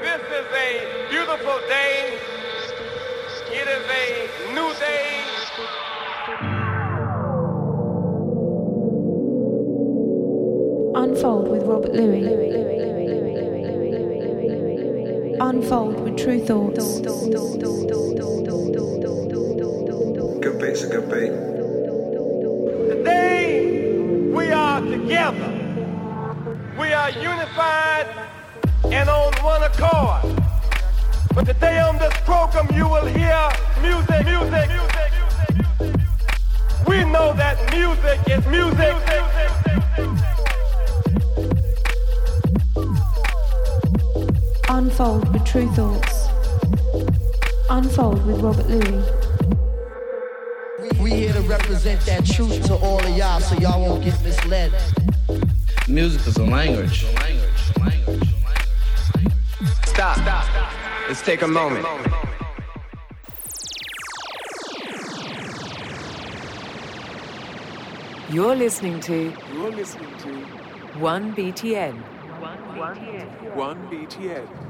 This is a beautiful day. It is a new day. Unfold with Robert Luis. Unfold with Tru Thoughts. Good beat's a good beat. Today, we are together. We are unified and on one accord. But today on this program, you will hear music, music, music, music. We know that music is music. Unfold with Tru Thoughts. Unfold with Robert Luis. We here to represent that truth to all of y'all so y'all won't get misled. Music is a language. Stop. Let's take a moment. You're listening to You're listening to 1BTN. 1BTN.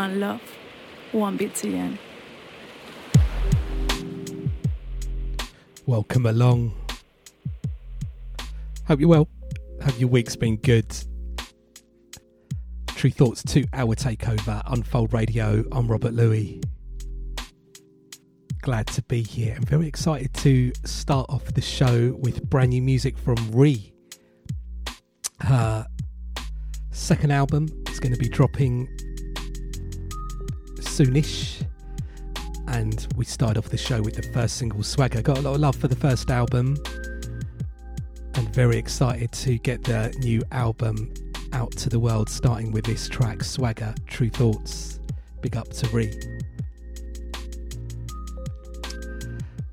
One love, one BTN. Welcome along. Hope you're well. Hope your week's been good. Tru Thoughts 2 hour takeover, Unfold Radio. I'm Robert Luis. Glad to be here. I'm very excited to start off the show with brand new music from Ree. Her second album is going to be dropping soonish. and we started off the show with the first single Swagger. Got a lot of love for the first album, and very excited to get the new album out to the world, starting with this track Swagger Tru Thoughts. Big up to Ree.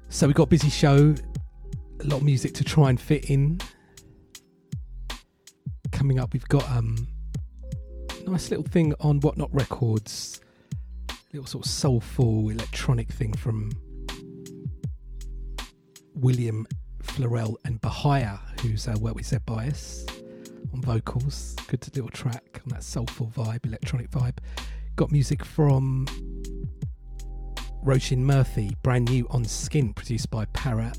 So we've got a busy show, a lot of music to try and fit in. Coming up, we've got um nice little thing on Whatnot Records, little sort of soulful electronic thing from William Florell and Bahia, who's uh, worked with Zed Bias on vocals. Good little track on that soulful vibe, electronic vibe. Got music from Róisín Murphy, brand new on Skin, produced by Parrot.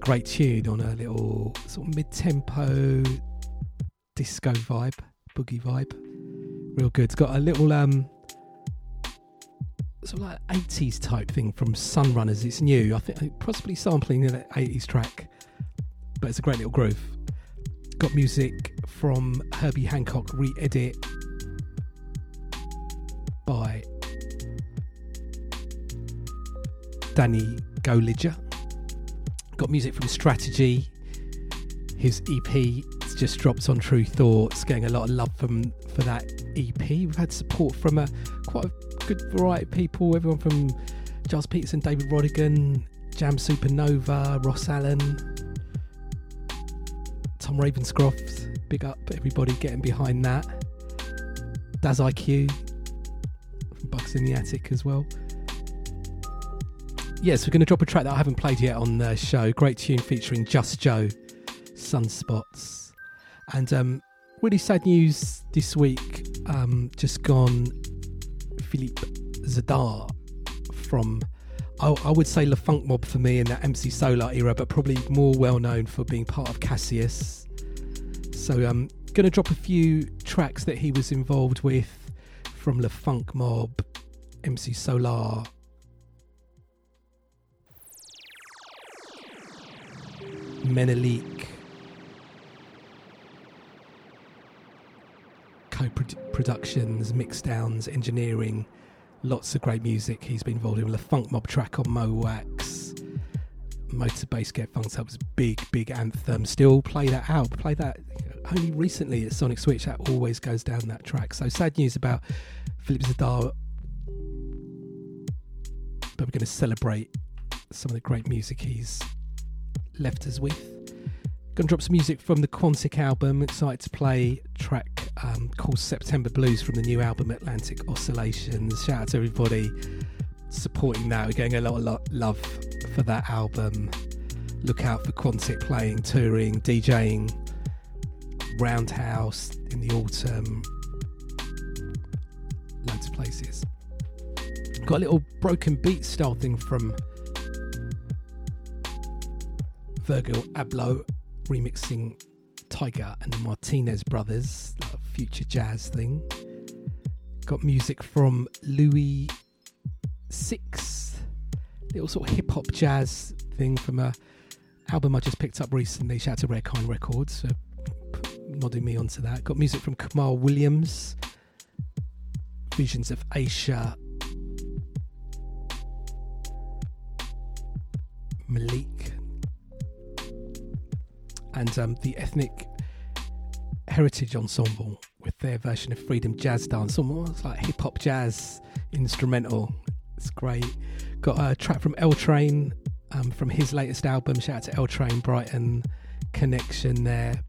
Great tune on a little sort of mid tempo disco vibe, boogie vibe. Real good. It's got a little um sort of like 80s type thing from Sunrunners. It's new. I think possibly sampling an 80s track, but it's a great little groove. Got music from Herbie Hancock re edit by Danny Golidger. Got music from Strategy. His EP just dropped on Tru Thoughts, getting a lot of love from for that EP. We've had support from a quite a good variety of people. Everyone from Gilles Peterson, David Rodigan, Jam Supernova, Ross Allen, Tom Ravenscroft. Big up everybody getting behind that. Daz-I-Kue from Bugz in the Attic as well yes, we're going to drop a track that I haven't played yet on the show. Great tune featuring Just Joe, Sunspots. And um, really sad news this week. Um, just gone Philippe Zdar from, I, I would say, Le Funk Mob for me in that MC Solaar era, but probably more well known for being part of Cassius. So I'm um, going to drop a few tracks that he was involved with from Le Funk Mob, MC Solaar, Menelik, productions, mixdowns, engineering, lots of great music. He's been involved in the funk mob track on Mo Wax. Motorbass Get Funked Up was big, big anthem. Still play that out. Play that only recently at Sonic Switch. That always goes down that track. So sad news about Philip Zdar. But we're going to celebrate some of the great music he's left us with. Gonna drop some music from the Quantic album. Excited to play track um, called September Blues from the new album Atlantic Oscillations. Shout out to everybody supporting that. We're getting a lot of love for that album. Look out for Quantic playing, touring, DJing, Roundhouse in the autumn. Loads of places. Got a little broken beat style thing from Virgil Abloh remixing Tiger and the Martinez brothers, future jazz thing. Got music from Louis Six, little sort of hip hop jazz thing from a album I just picked up recently. Shout out to Rare Kind Records for nodding me onto that. Got music from Kamaal Williams, Visions of Asia, Malik and um, the Ethnic Heritage Ensemble with their version of Freedom Jazz Dance, almost like hip hop jazz instrumental. It's great. Got a track from L Train um, from his latest album. Shout out to L Train Brighton Connection there.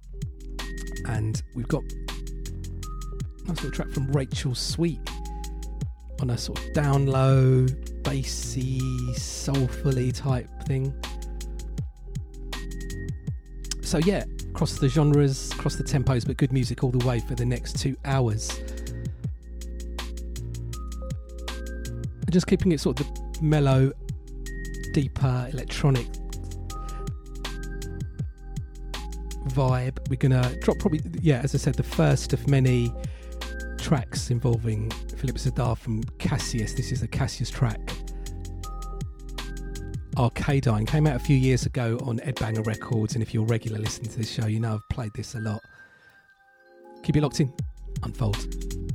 And we've got a nice little track from Rachel Sweet on a sort of down low, bassy, soulfully type thing. So yeah, across the genres, across the tempos, but good music all the way for the next two hours. Just keeping it sort of the mellow, deeper electronic vibe. We're gonna drop probably yeah, as I said, the first of many tracks involving Philip Zdar from Cassius. This is a Cassius track Arcadine came out a few years ago on Ed Banger Records, and if you're regular listening to this show, you know I've played this a lot. Keep it locked in. Unfold.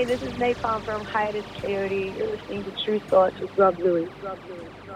Hey, this is Nai Palm from Hiatus Kaiyote. You're listening to Tru Thoughts with Rob Louie. Rob Louie.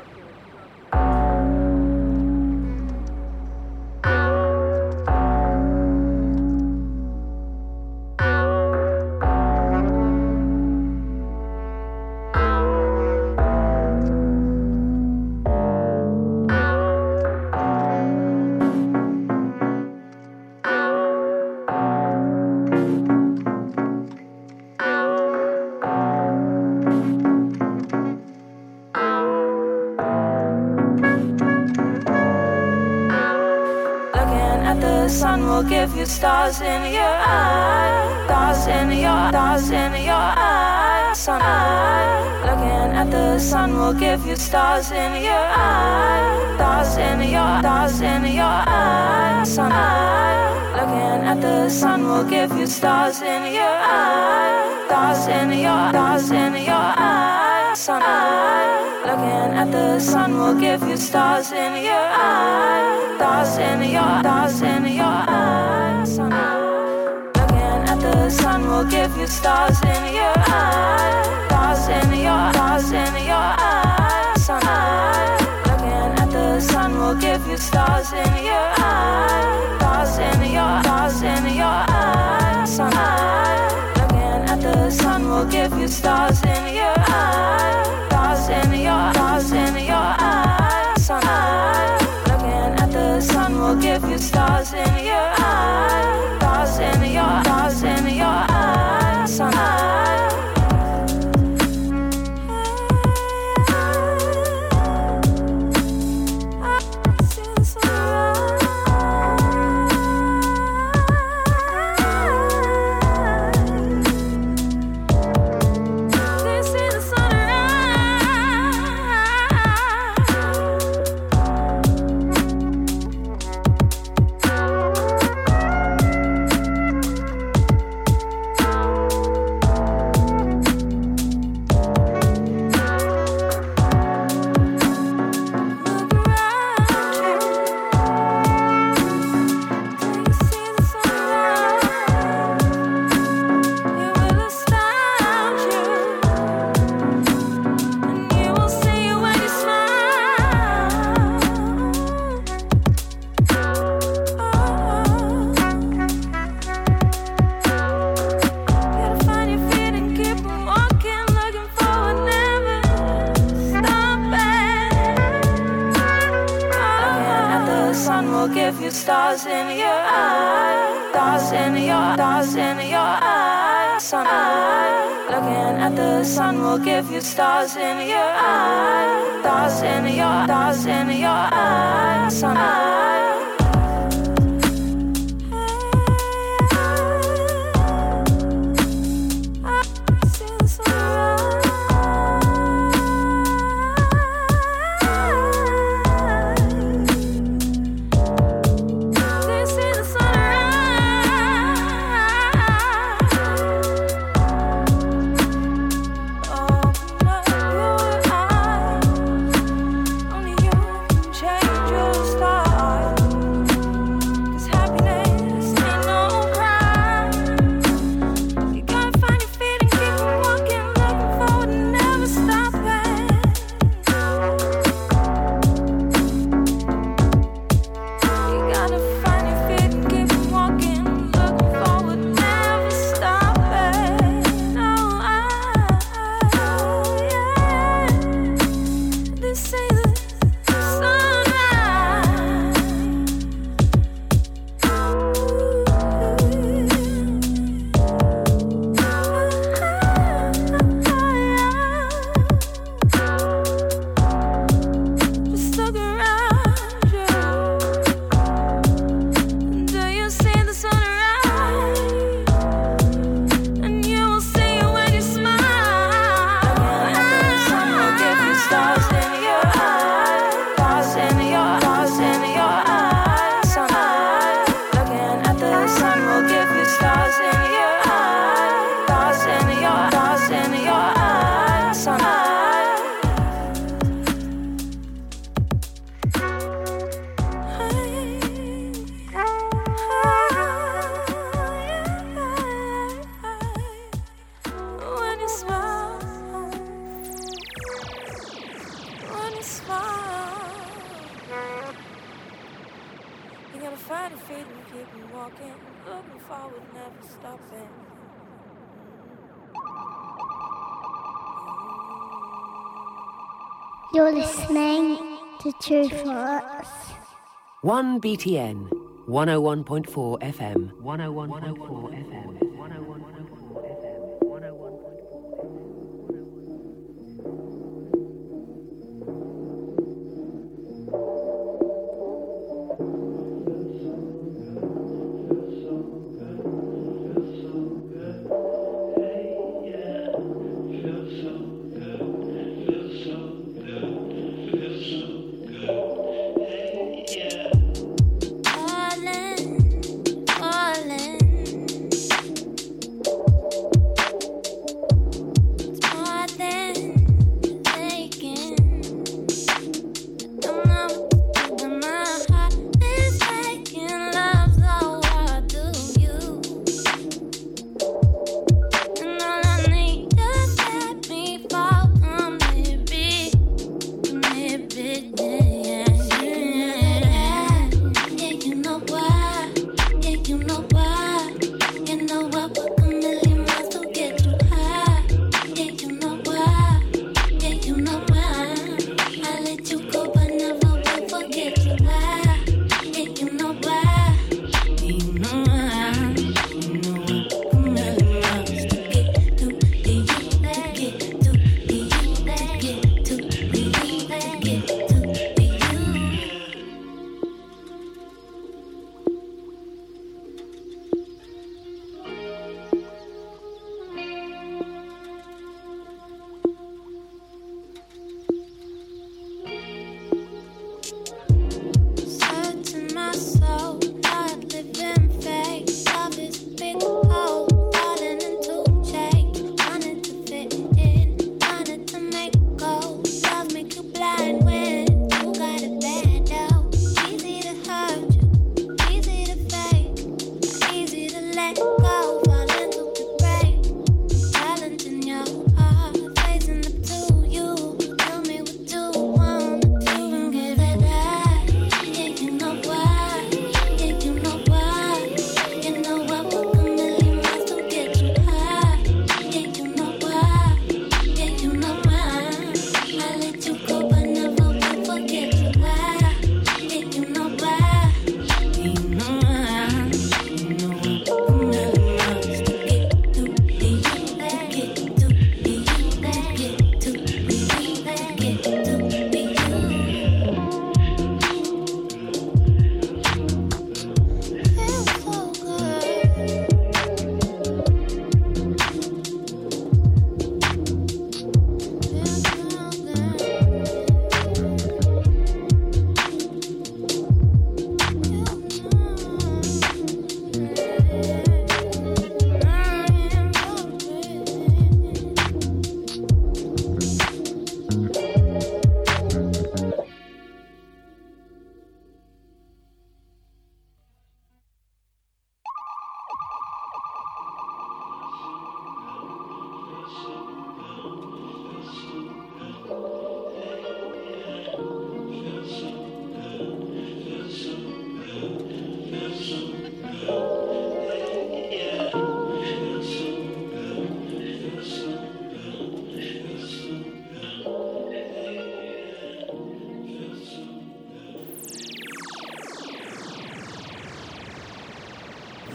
Give you stars in your eyes, stars in your, stars in your eyes. Sun, looking at the sun will give you stars in your eyes, stars in your, stars in your eyes. Sun, looking at the sun will give you stars in your eyes, stars in your, stars in your eyes. Sun, looking at the sun will give you stars in your eyes, stars in your, stars in your sun will give you stars in your eyes, stars in your, stars in your eyes. Sun, looking at the sun will give you stars in your eyes, stars in your, stars in your eyes. Sun, looking at the sun will give you stars in your eyes, stars in your, stars in your eyes. Sun, looking at the sun will give you stars in your eyes, stars in your eyes, stars in your, stars in your eyes. Sun, looking at the sun will give you stars in your eyes, stars in your, stars in your eyes. Sun, to Tru Thoughts. 1BTN 101.4 FM. 101.4 FM.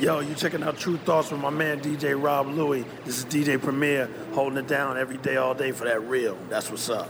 Yo, you checking out Tru Thoughts with my man DJ Rob Louie. This is DJ Premier holding it down every day, all day for that real. That's what's up.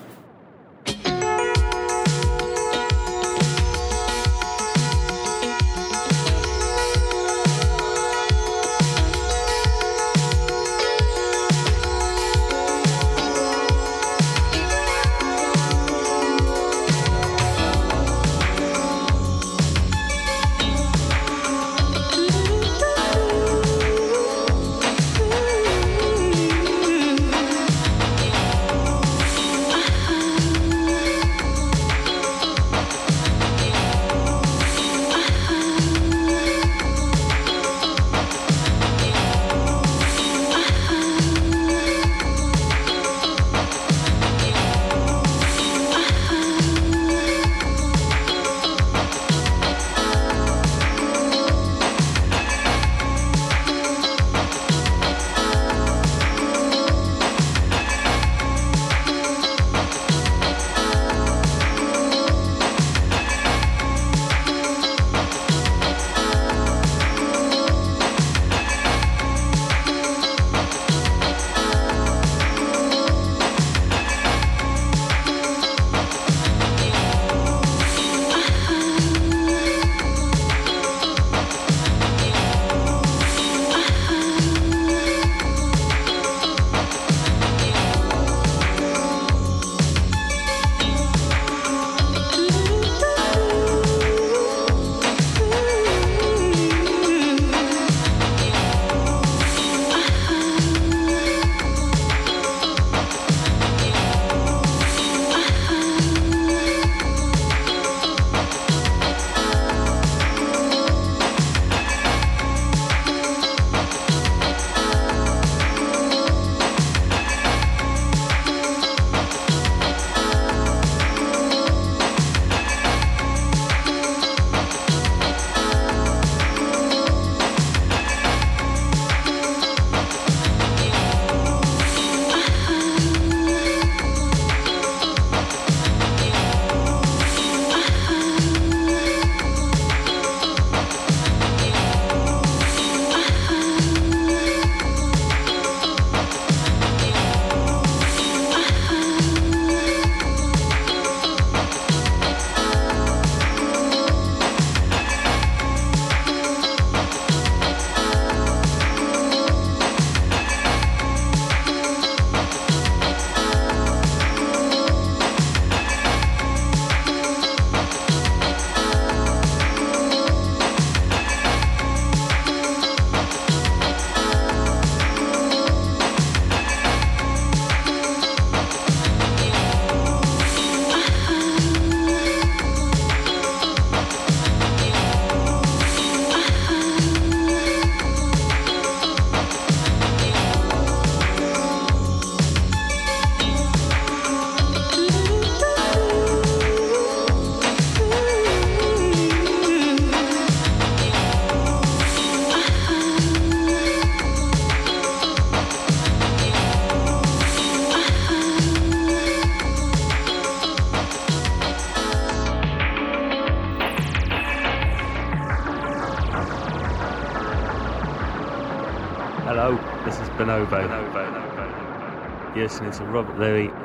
Listening to Robert Luis.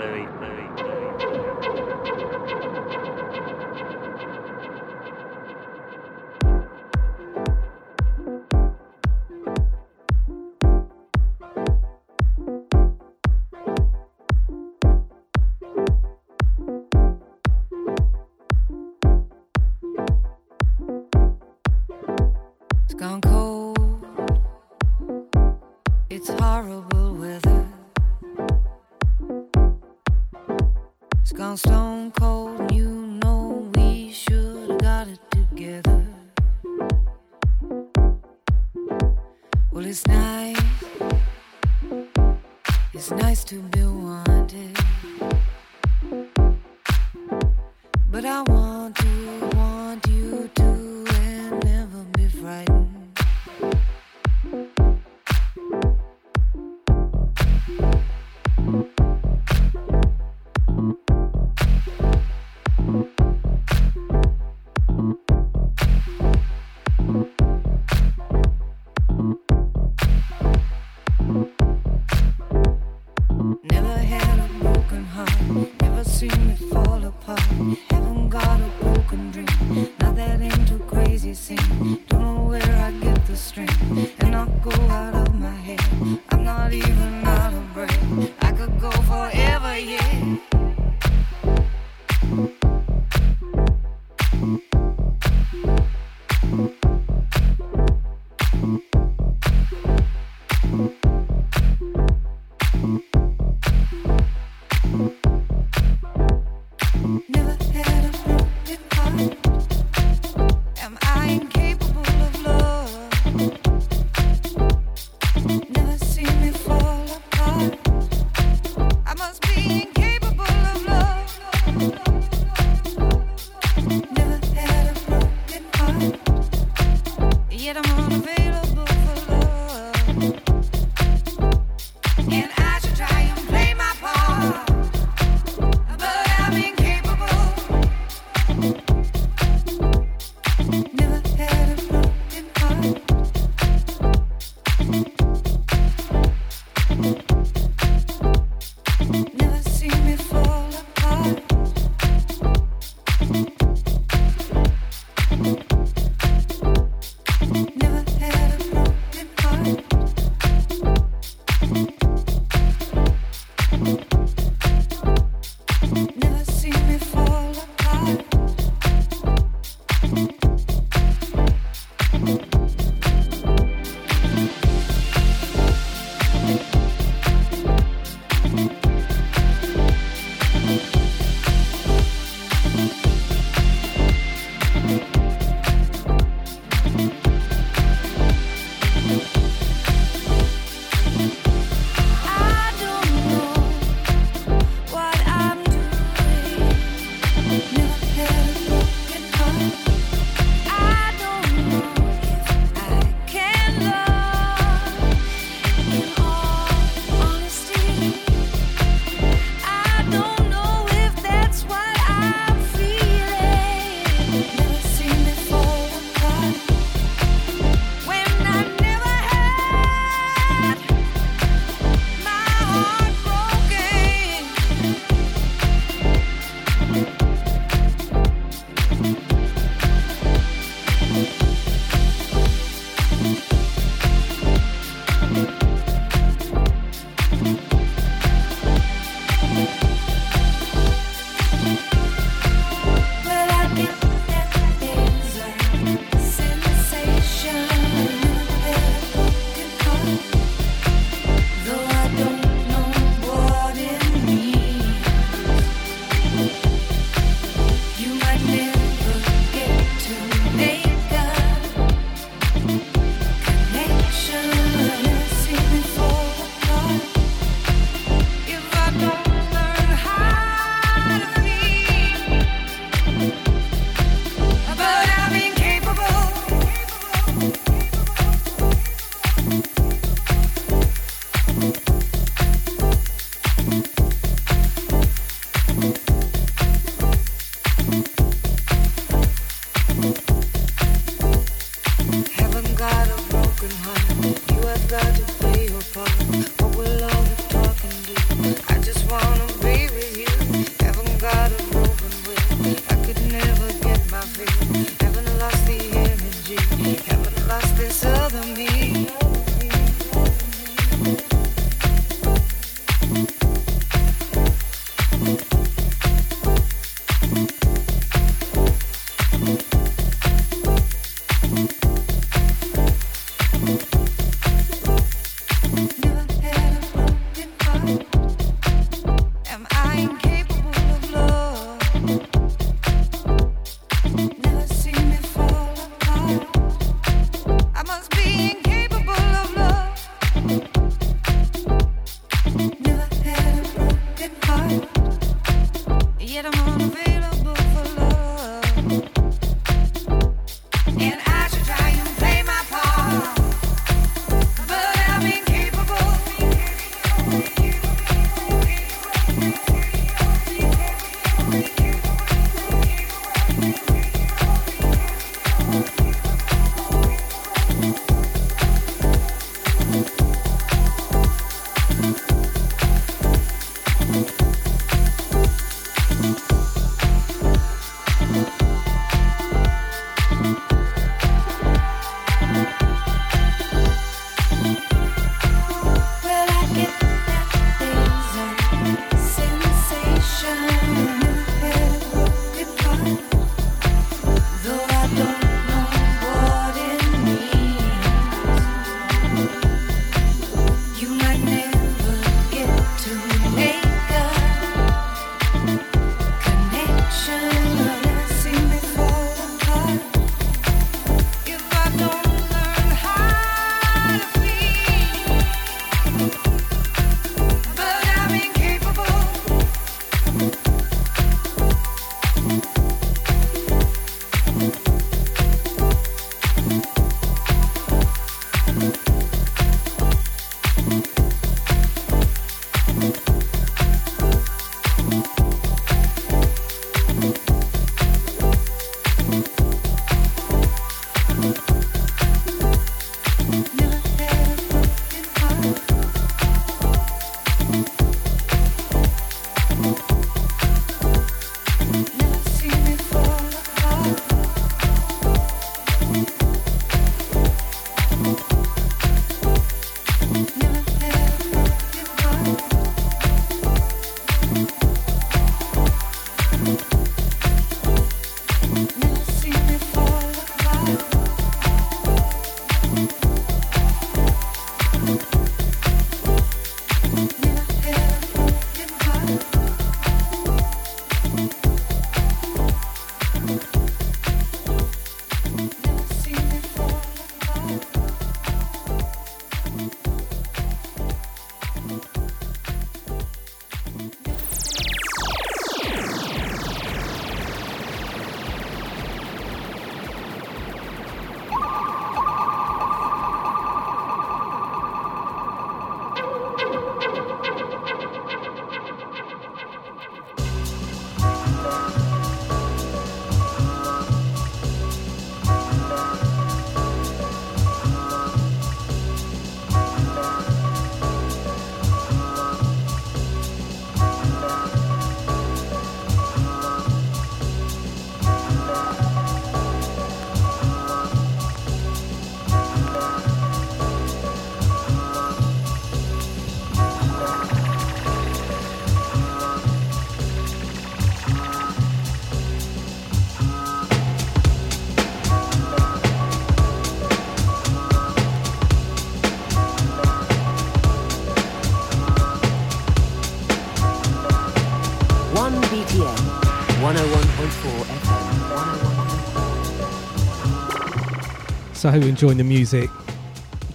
So I hope you're enjoying the music.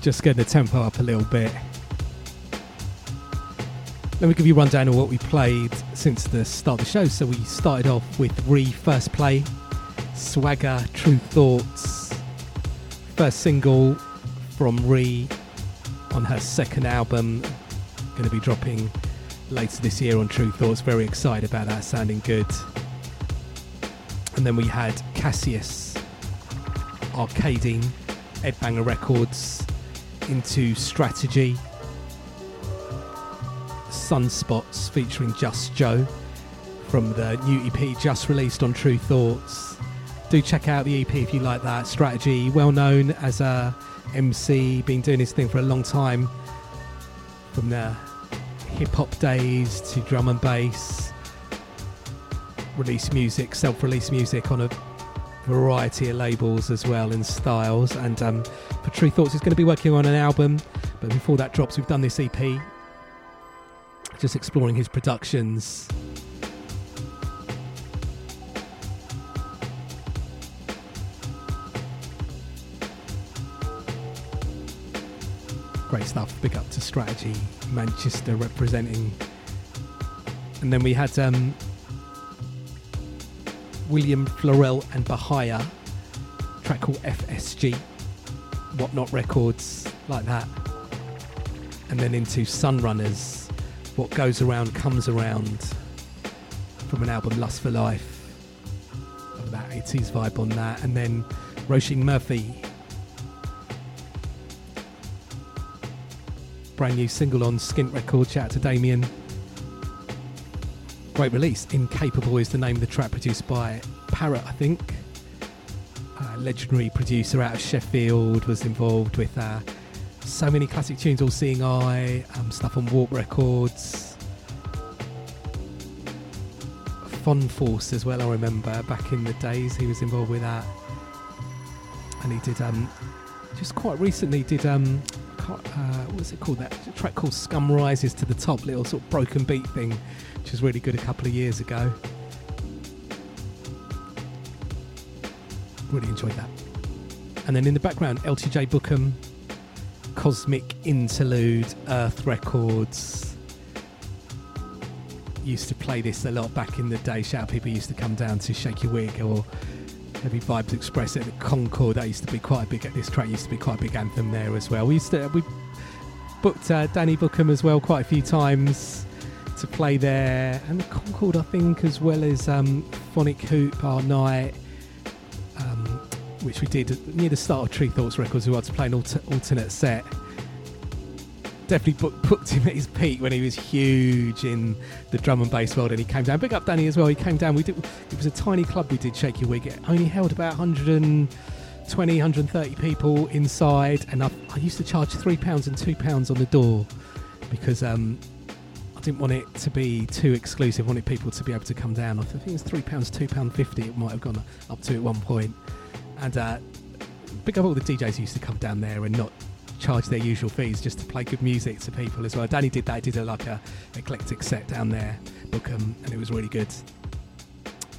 Just getting the tempo up a little bit. Let me give you a rundown of what we played since the start of the show. So we started off with Re First Play, Swagger, Tru Thoughts, first single from Re on her second album, going to be dropping later this year on Tru Thoughts. Very excited about that, sounding good. And then we had Cassius, Arcading, Ed Banger Records, into Strategy, Sunspots featuring Just Joe from the new EP just released on Tru Thoughts. Do check out the EP if you like that. Strategy, well known as a MC, been doing his thing for a long time, from the hip hop days to drum and bass. Release music, self release music on a variety of labels as well and styles. And um, for Tru Thoughts, he's going to be working on an album. But before that drops, we've done this EP, just exploring his productions. Great stuff. Big up to Strategy, Manchester representing. And then we had um, William Florell and Bahia, track called FSG, Whatnot Records, like that. And then into Sunrunners, What Goes Around Comes Around, from an album Lust for Life. That 80s vibe on that. And then Roisin Murphy, brand new single on Skint Records. Shout out to Damien. Great release. Incapable is the name of the track produced by Parrot, I think. Legendary producer out of Sheffield was involved with uh, so many classic tunes, All Seeing I, um, stuff on Warp Records. Fun Force as well, I remember back in the days he was involved with that. And he did, um, just quite recently, did um, uh, what's it called? That track called Scum Rises to the Top, little sort of broken beat thing, which was really good a couple of years ago. Really enjoyed that. And then in the background, LTJ Bukem, Cosmic Interlude, Earth Records. Used to play this a lot back in the day. Shout out people used to come down to Shake Your Wig or Heavy Vibes Express at the Concorde. That used to be quite a big. This track used to be quite a big anthem there as well. We used to we booked uh, Danny Bukem as well quite a few times to play there, and the Concorde I think as well as um, Phonic Hoop our night, um, which we did near the start of Tru Thoughts Records. We had to play an alter- alternate set definitely booked him at his peak when he was huge in the drum and bass world and he came down. Big up Danny as well. He came down. We did. It was a tiny club. We did Shake Your Wig. It only held about 120, 130 people inside, and I, I used to charge three pounds and two pounds on the door because um, I didn't want it to be too exclusive. I wanted people to be able to come down. I think it was three pounds, two pound fifty. It might have gone up to at one point. And uh, big up all the DJs who used to come down there and not charge their usual fees just to play good music to people as well. Danny did that, he did a, like a eclectic set down there, Bukem, and it was really good.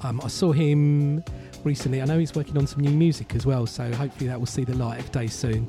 Um, I saw him recently. I know he's working on some new music as well, so hopefully that will see the light of day soon.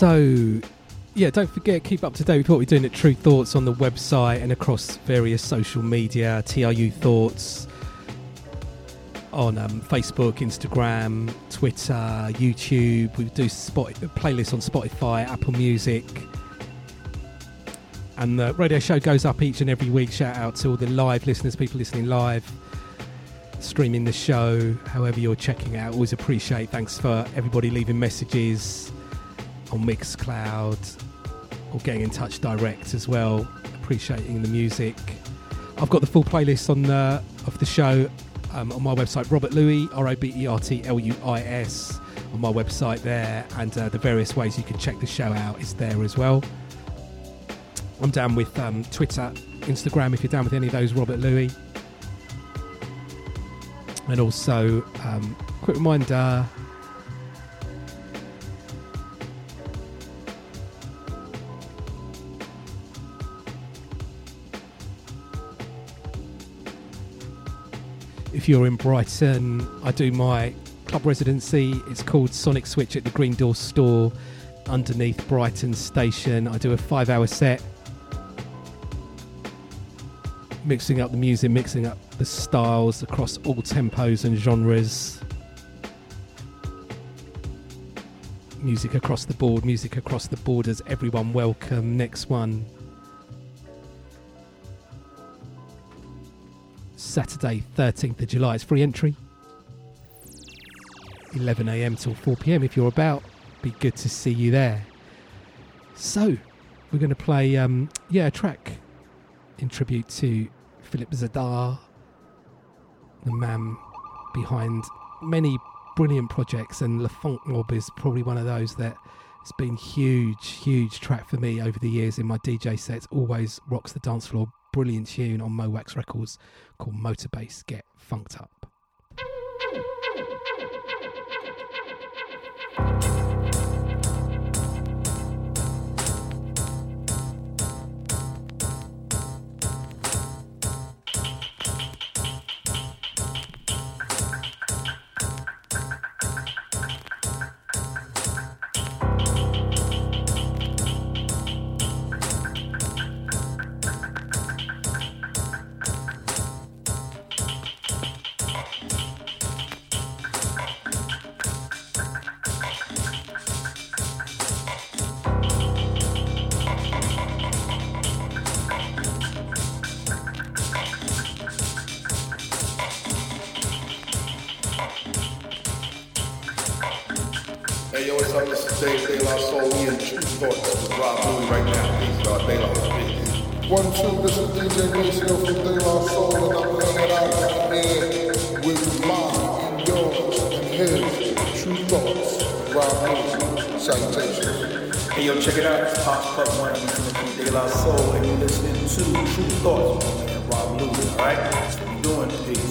So, yeah, don't forget, keep up to date with what we're doing at Tru Thoughts on the website and across various social media, TRU Thoughts on um, Facebook, Instagram, Twitter, YouTube. We do spot playlists on Spotify, Apple Music. And the radio show goes up each and every week. Shout out to all the live listeners, people listening live, streaming the show, however you're checking out. Always appreciate. Thanks for everybody leaving messages on Mixcloud or getting in touch direct as well. Appreciating the music. I've got the full playlist on the of the show um, on my website, Robert Luis, R O B E R T L U I S, on my website there, and uh, the various ways you can check the show out is there as well. I'm down with um, Twitter, Instagram, if you're down with any of those, Robert Luis. And also, um, quick reminder if you're in Brighton, I do my club residency. It's called Sonic Switch at the Green Door store underneath Brighton Station. I do a five hour set, mixing up the music, mixing up the styles across all tempos and genres. Music across the board, music across the borders, everyone welcome. Next one Saturday, 13th of July. It's free entry. 11am till 4pm if you're about. Be good to see you there. So, we're going to play, um, yeah, a track in tribute to Philippe Zdar, the man behind many brilliant projects, and Le Funk Mob is probably one of those that has been huge, huge track for me over the years in my DJ sets. Always rocks the dance floor. Brilliant tune on Mo' Wax Records called Motorbass Get Funked Up. What's up? This is Dave De La Soul. We in Tru Thoughts with Rob Luis right now. Peace, God. De La Soul. One, two, this is DJ Maceo from De La Soul, and I'm hanging out here with mine and yours and his Tru Thoughts. Rob Luis. Salutations. Hey, yo, check it out. It's Pop Club One. You from De La Soul, and you're listening to Tru Thoughts with my man Rob Luis. All right? That's what we're doing. Peace.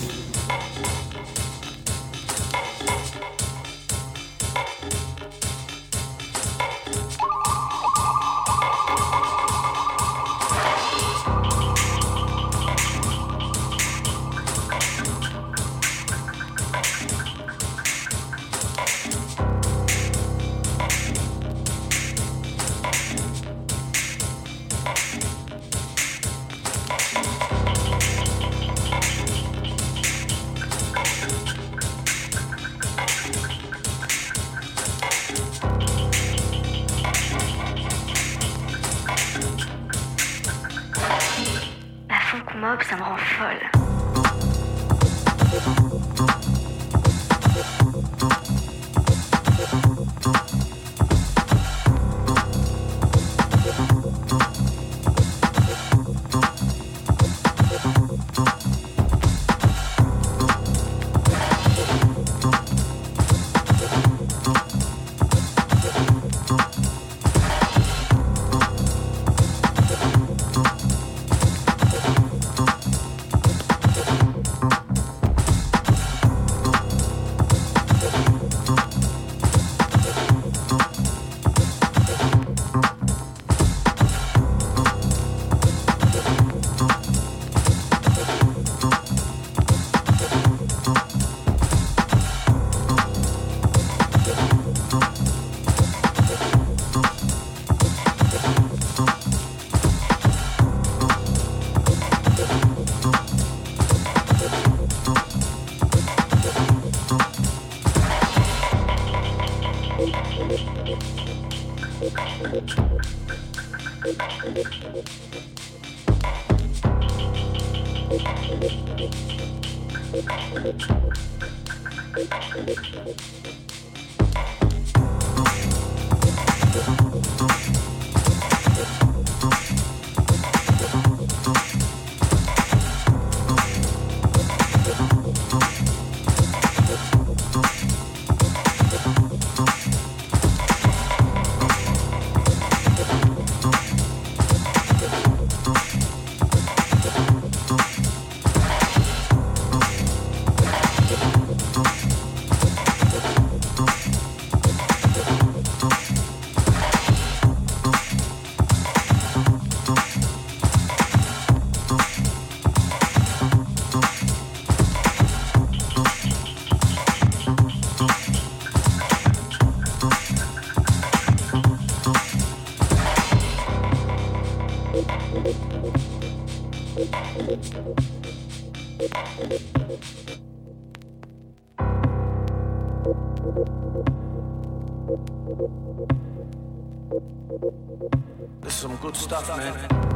This is some good stuff, man.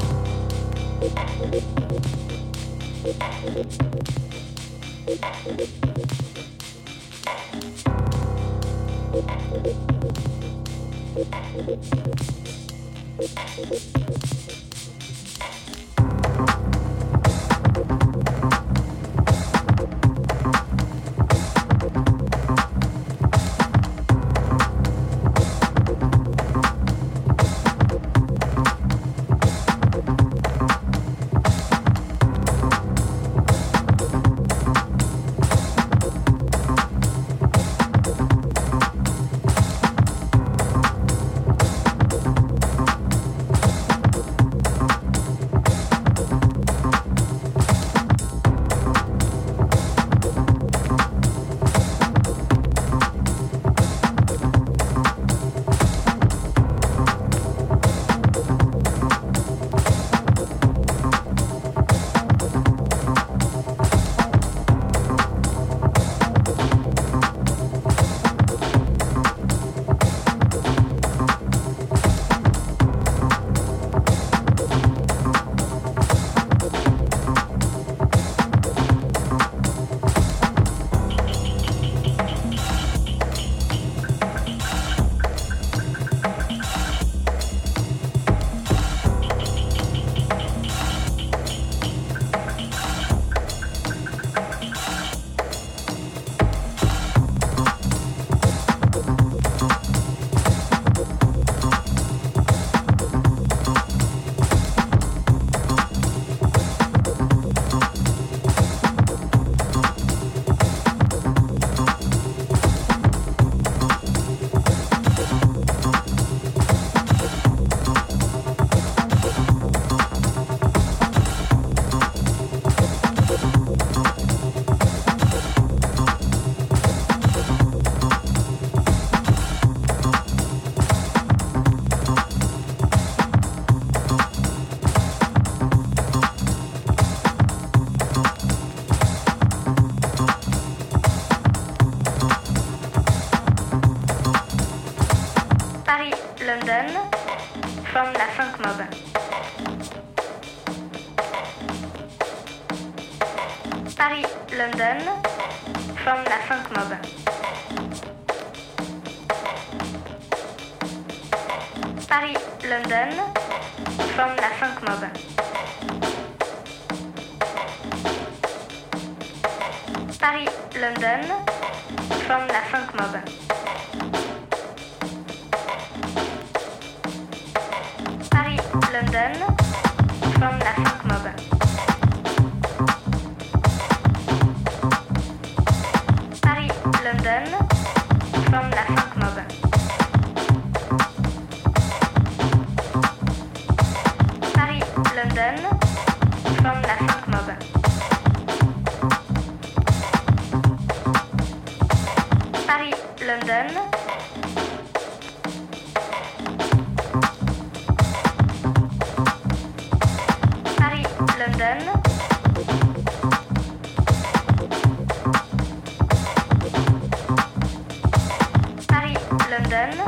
London.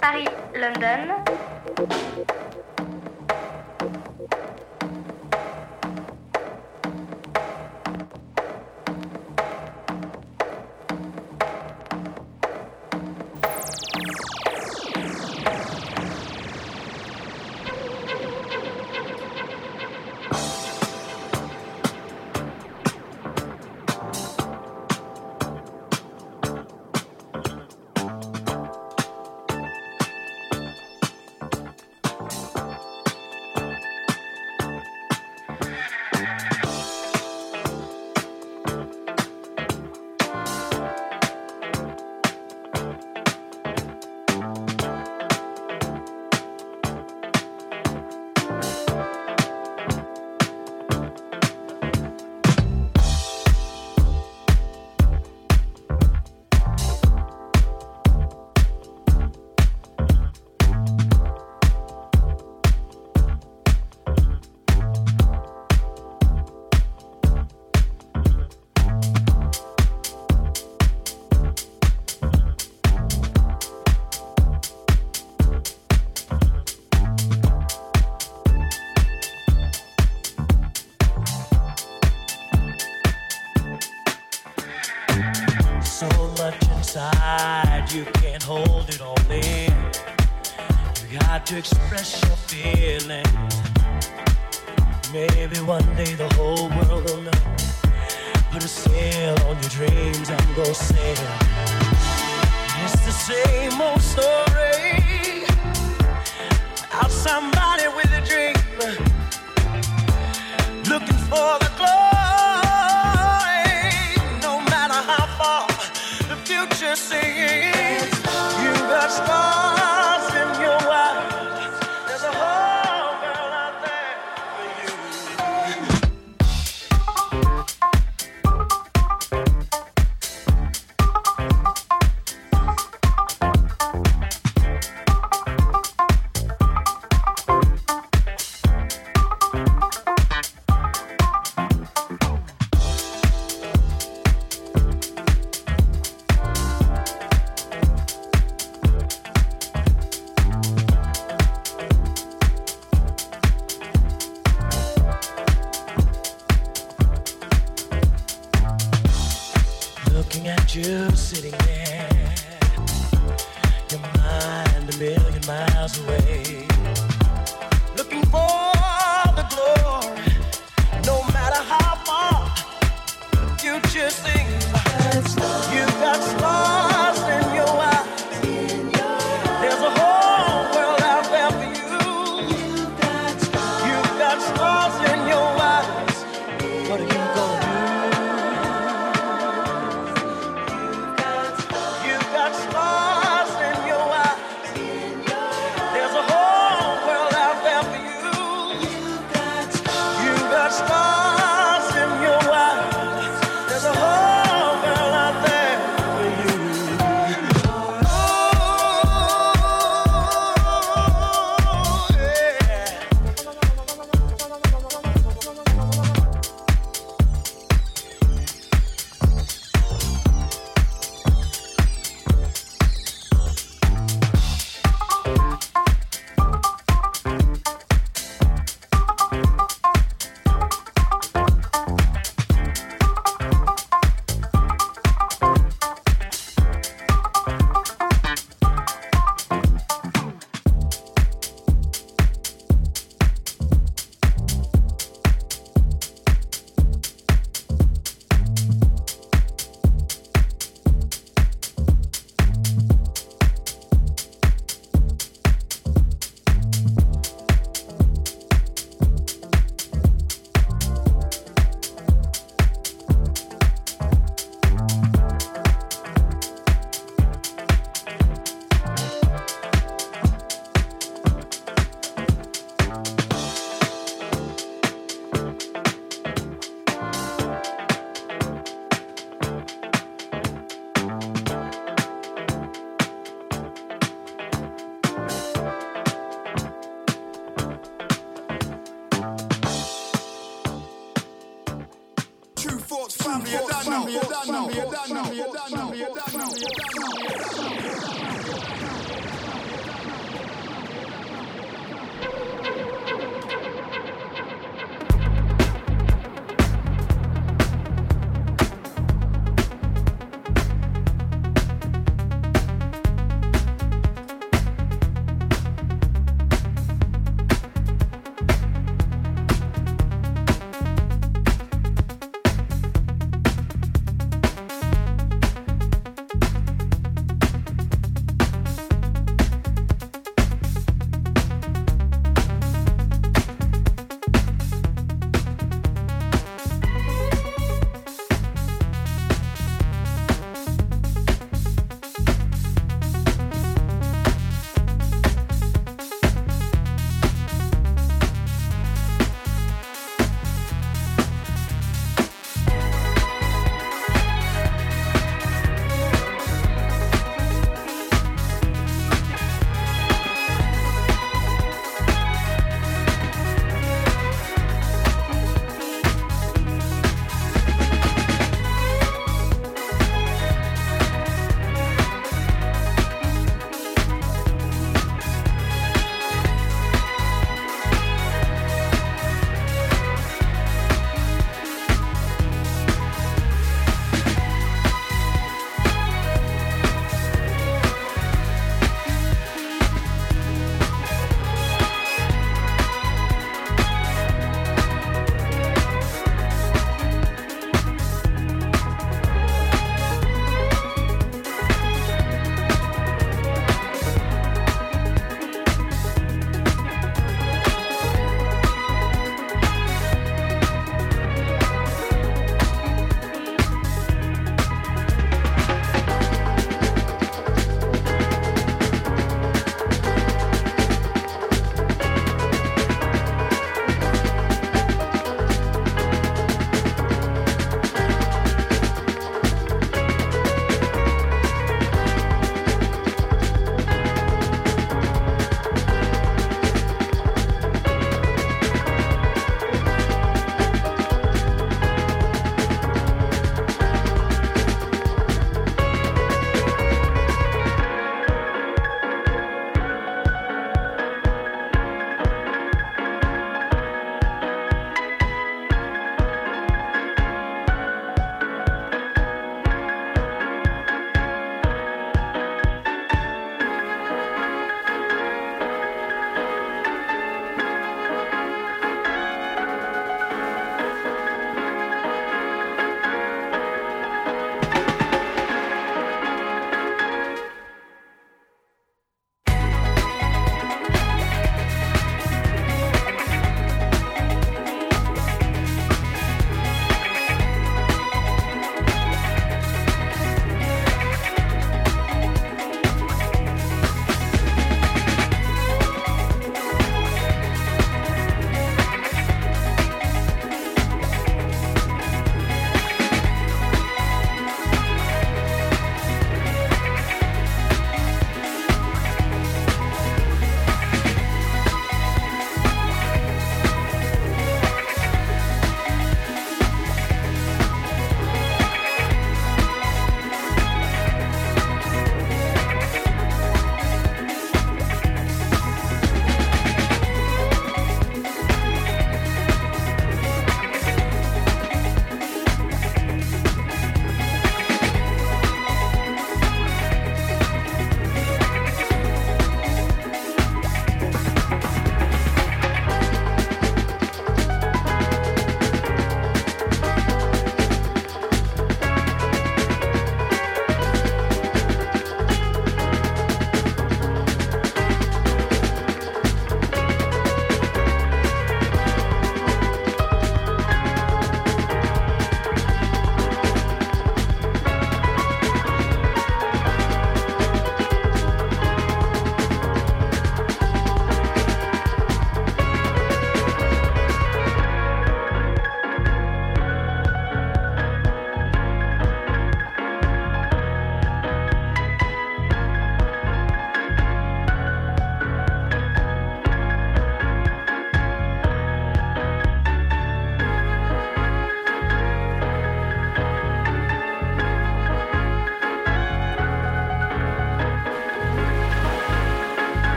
Paris, London. To express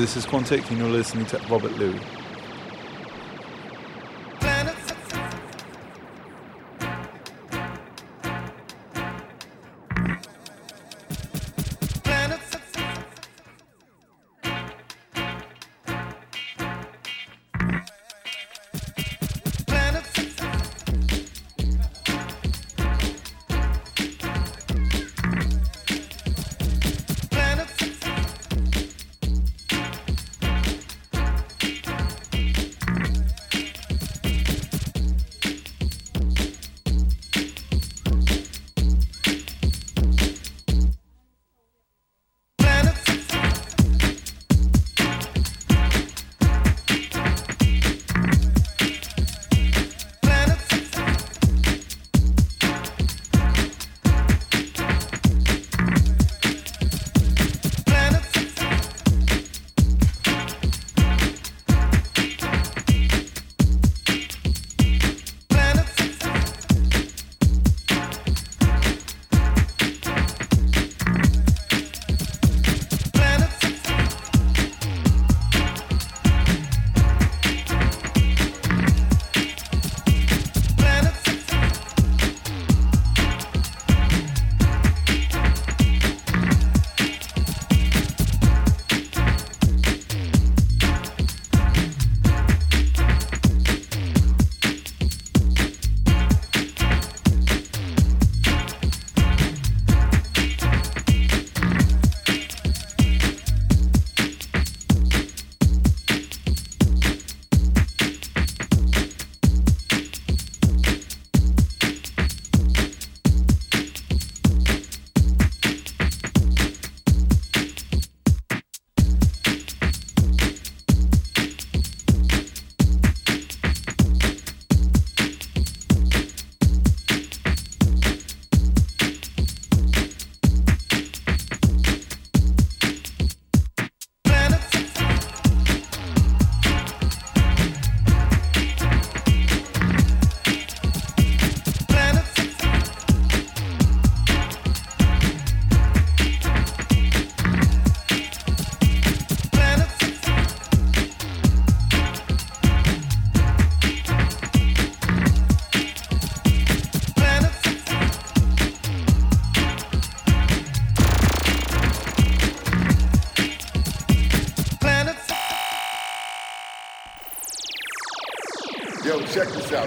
This is Quantic, and you're listening to Robert Luis.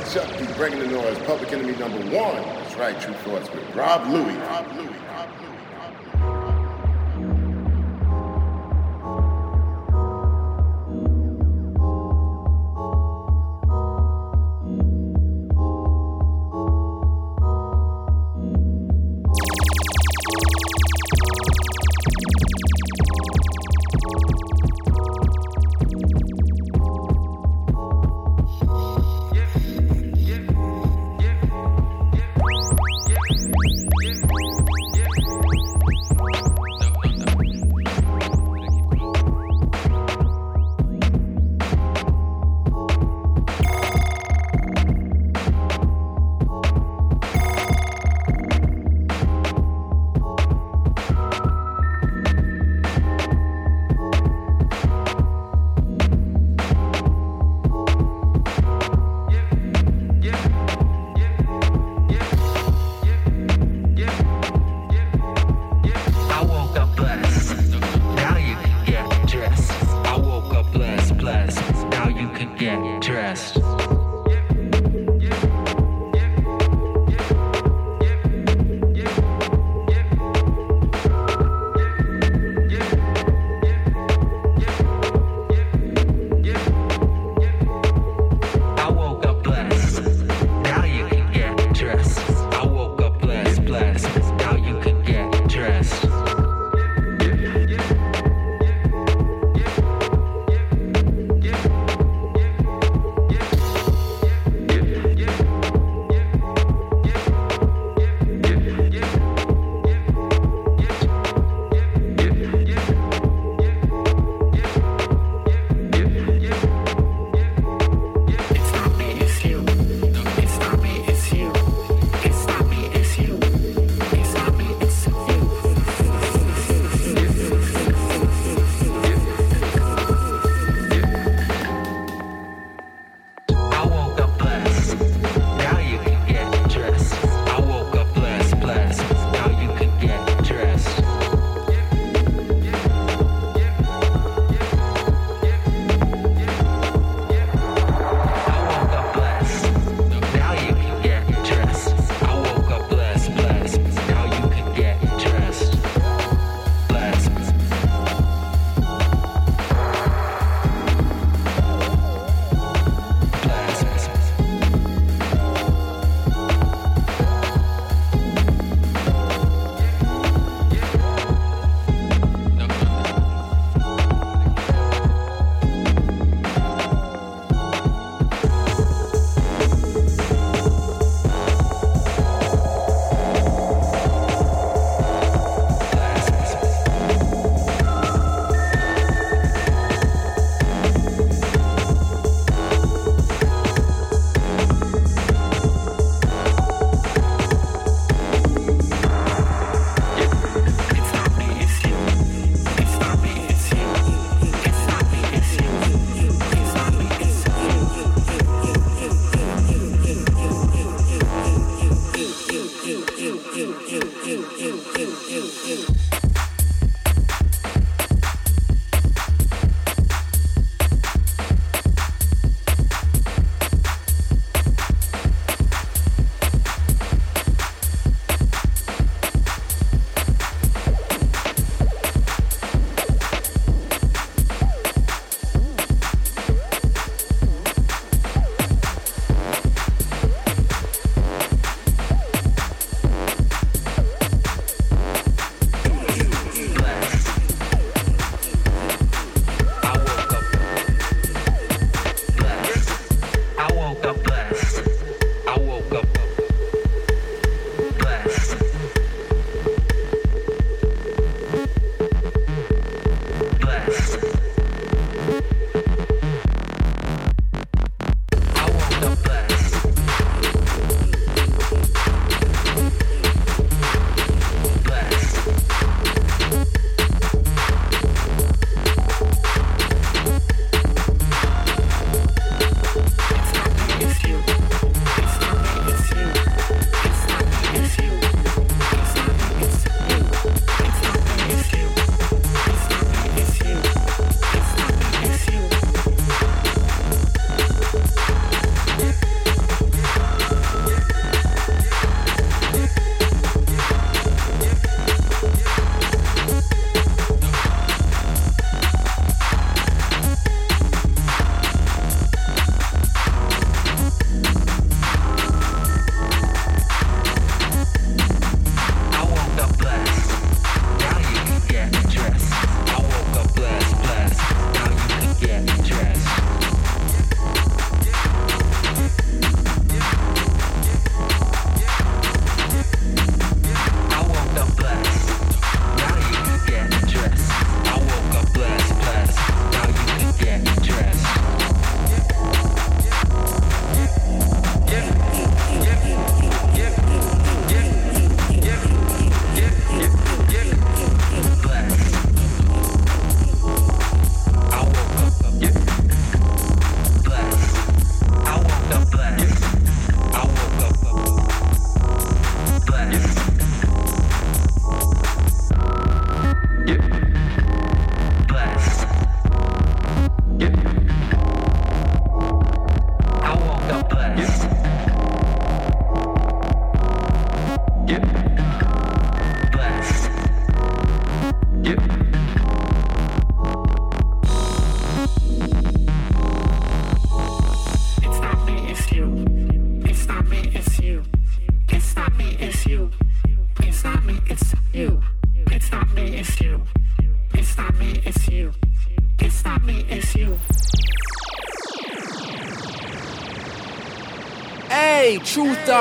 Chuck D bringing the noise. Public enemy number one. That's right, Tru Thoughts with Rob Luis. Rob Luis.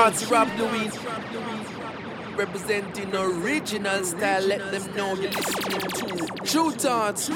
God's Rob Luis. Representing original style, let them know you're listening to Tru Thoughts.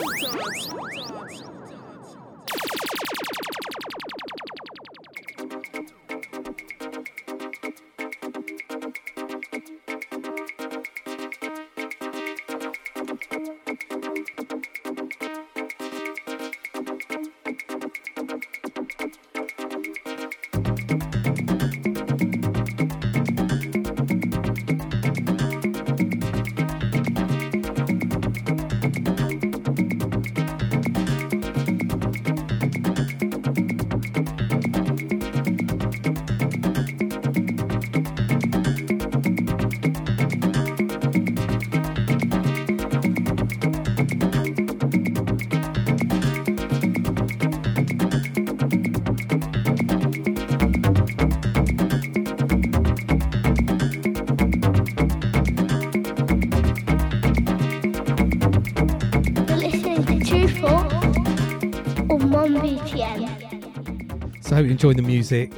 I hope you enjoyed the music.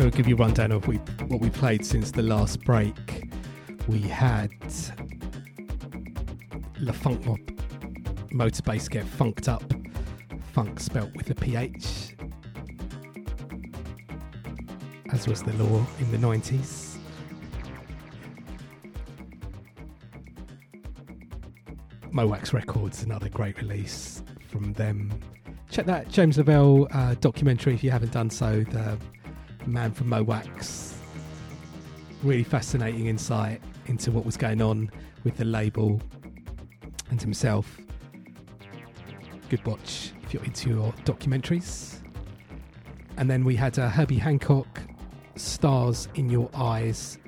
I'll give you a rundown of what we, what we played since the last break. We had La Funk Mob Motorbass get funked up, funk spelt with a PH, as was the law in the 90s. Mo' Wax Records, another great release from them. Check that James Lavelle uh, documentary if you haven't done so. The man from Mo' Wax. Really fascinating insight into what was going on with the label and himself. Good watch if you're into your documentaries. And then we had uh, Herbie Hancock, Stars in Your Eyes,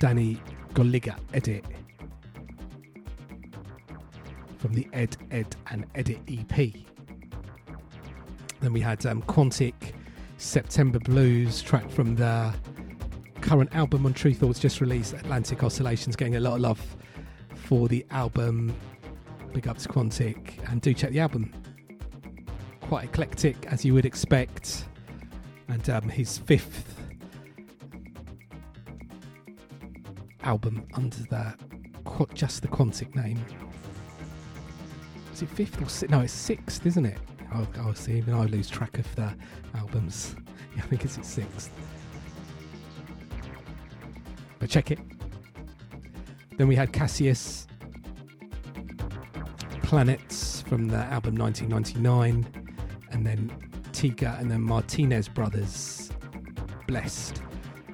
Danny Goliga edit from the Ed, Ed, and Edit EP. Then we had um, Quantic September Blues track from the current album on Tru Thoughts just released, Atlantic Oscillations, getting a lot of love for the album. Big up to Quantic, and do check the album. Quite eclectic, as you would expect, and um, his fifth album under the just the Quantic name. Is it fifth or sixth? No, it's sixth, isn't it? Oh, oh, see, even I lose track of the albums. Yeah, I think it's sixth. But check it. Then we had Cassius Planets from the album 1999, and then Tiga and then Martinez Brothers Blessed.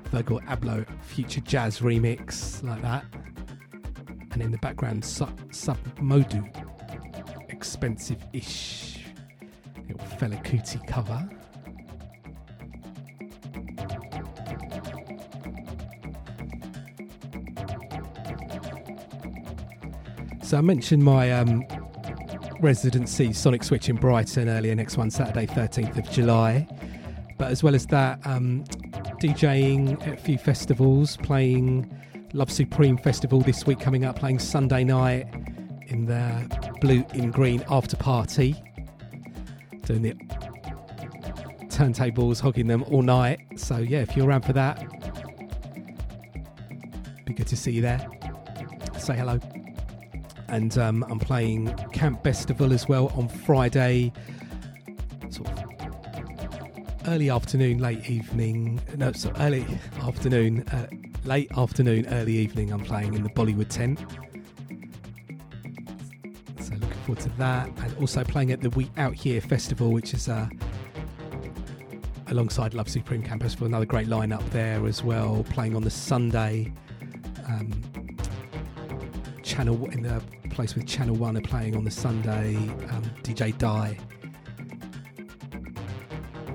Virgil Abloh Future Jazz remix, like that. And in the background, Sub Expensive ish. Little Fela Kuti cover. So I mentioned my um, residency Sonic Switch in Brighton earlier next one, Saturday, 13th of July. But as well as that, um, DJing at a few festivals, playing Love Supreme Festival this week coming up, playing Sunday night in the Blue in Green after party. Doing the turntables, hogging them all night. So yeah, if you're around for that, be good to see you there. Say hello and um, I'm playing Camp Bestival as well on Friday, sort of early afternoon, late evening. No, so early afternoon, uh, late afternoon, early evening. I'm playing in the Bollywood tent. Forward to that, and also playing at the We Out Here Festival, which is uh, alongside Love Supreme Campus for Another great lineup there as well. Playing on the Sunday. Um, channel in the place with Channel One are playing on the Sunday. Um, DJ Die.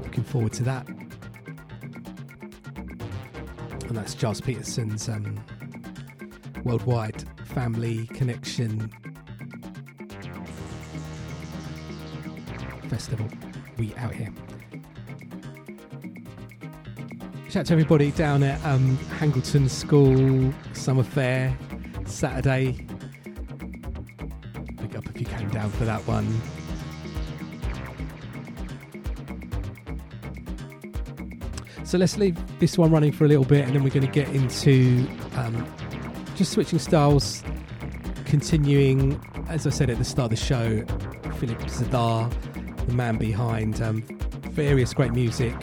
Looking forward to that. And that's Gilles Peterson's um, worldwide family connection festival. We out here. Shout out to everybody down at um, Hangleton School Summer Fair Saturday. Pick up if you came down for that one. So let's leave this one running for a little bit and then we're going to get into um, just switching styles, continuing, as I said at the start of the show, Philippe Zdar, the man behind um, various great music,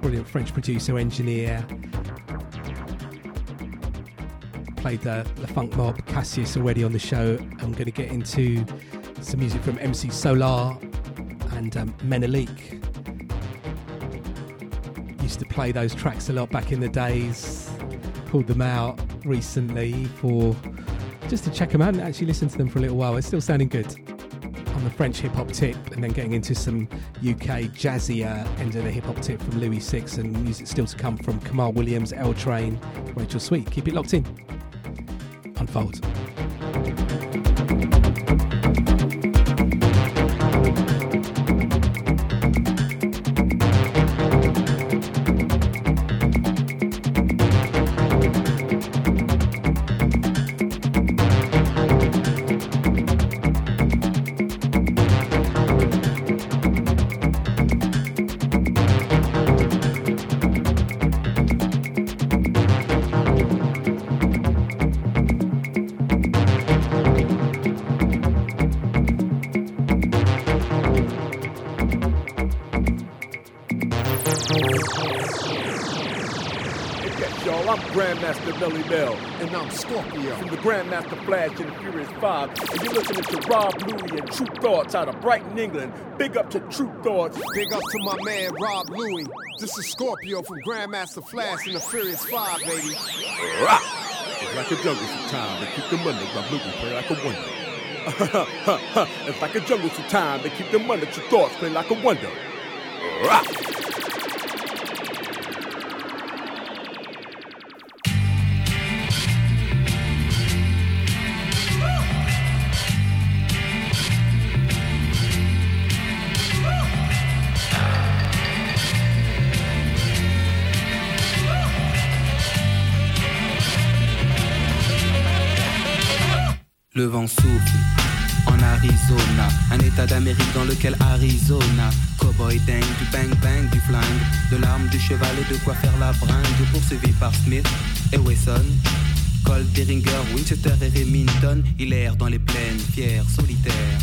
brilliant French producer, engineer, played the, the funk mob Cassius already on the show. I'm going to get into some music from MC Solaar and um, Menelik. Used to play those tracks a lot back in the days. Pulled them out recently for just to check them out and actually listen to them for a little while. It's still sounding good French hip hop tip, and then getting into some UK jazzier end of the hip hop tip from Louis Six, and music still to come from Kamal Williams, L Train, Rachel Sweet. Keep it locked in unfolds. Grandmaster Bell. And I'm Scorpio. From the Grandmaster Flash and the Furious Five. And you're listening to Rob Luis and Tru Thoughts out of Brighton, England. Big up to Tru Thoughts. Big up to my man Rob Luis. This is Scorpio from Grandmaster Flash and the Furious Five, baby. Rah! It's like a jungle time. They keep the money. Rob Louie play like a wonder. it's like a jungle time. They keep the money. Tru Thoughts play like a wonder. Rah! De l'arme, du cheval et de quoi faire la bringue, poursuivi par Smith et Wesson. Colt, Beringer, Winchester et Remington, il erre dans les plaines, fier, solitaire.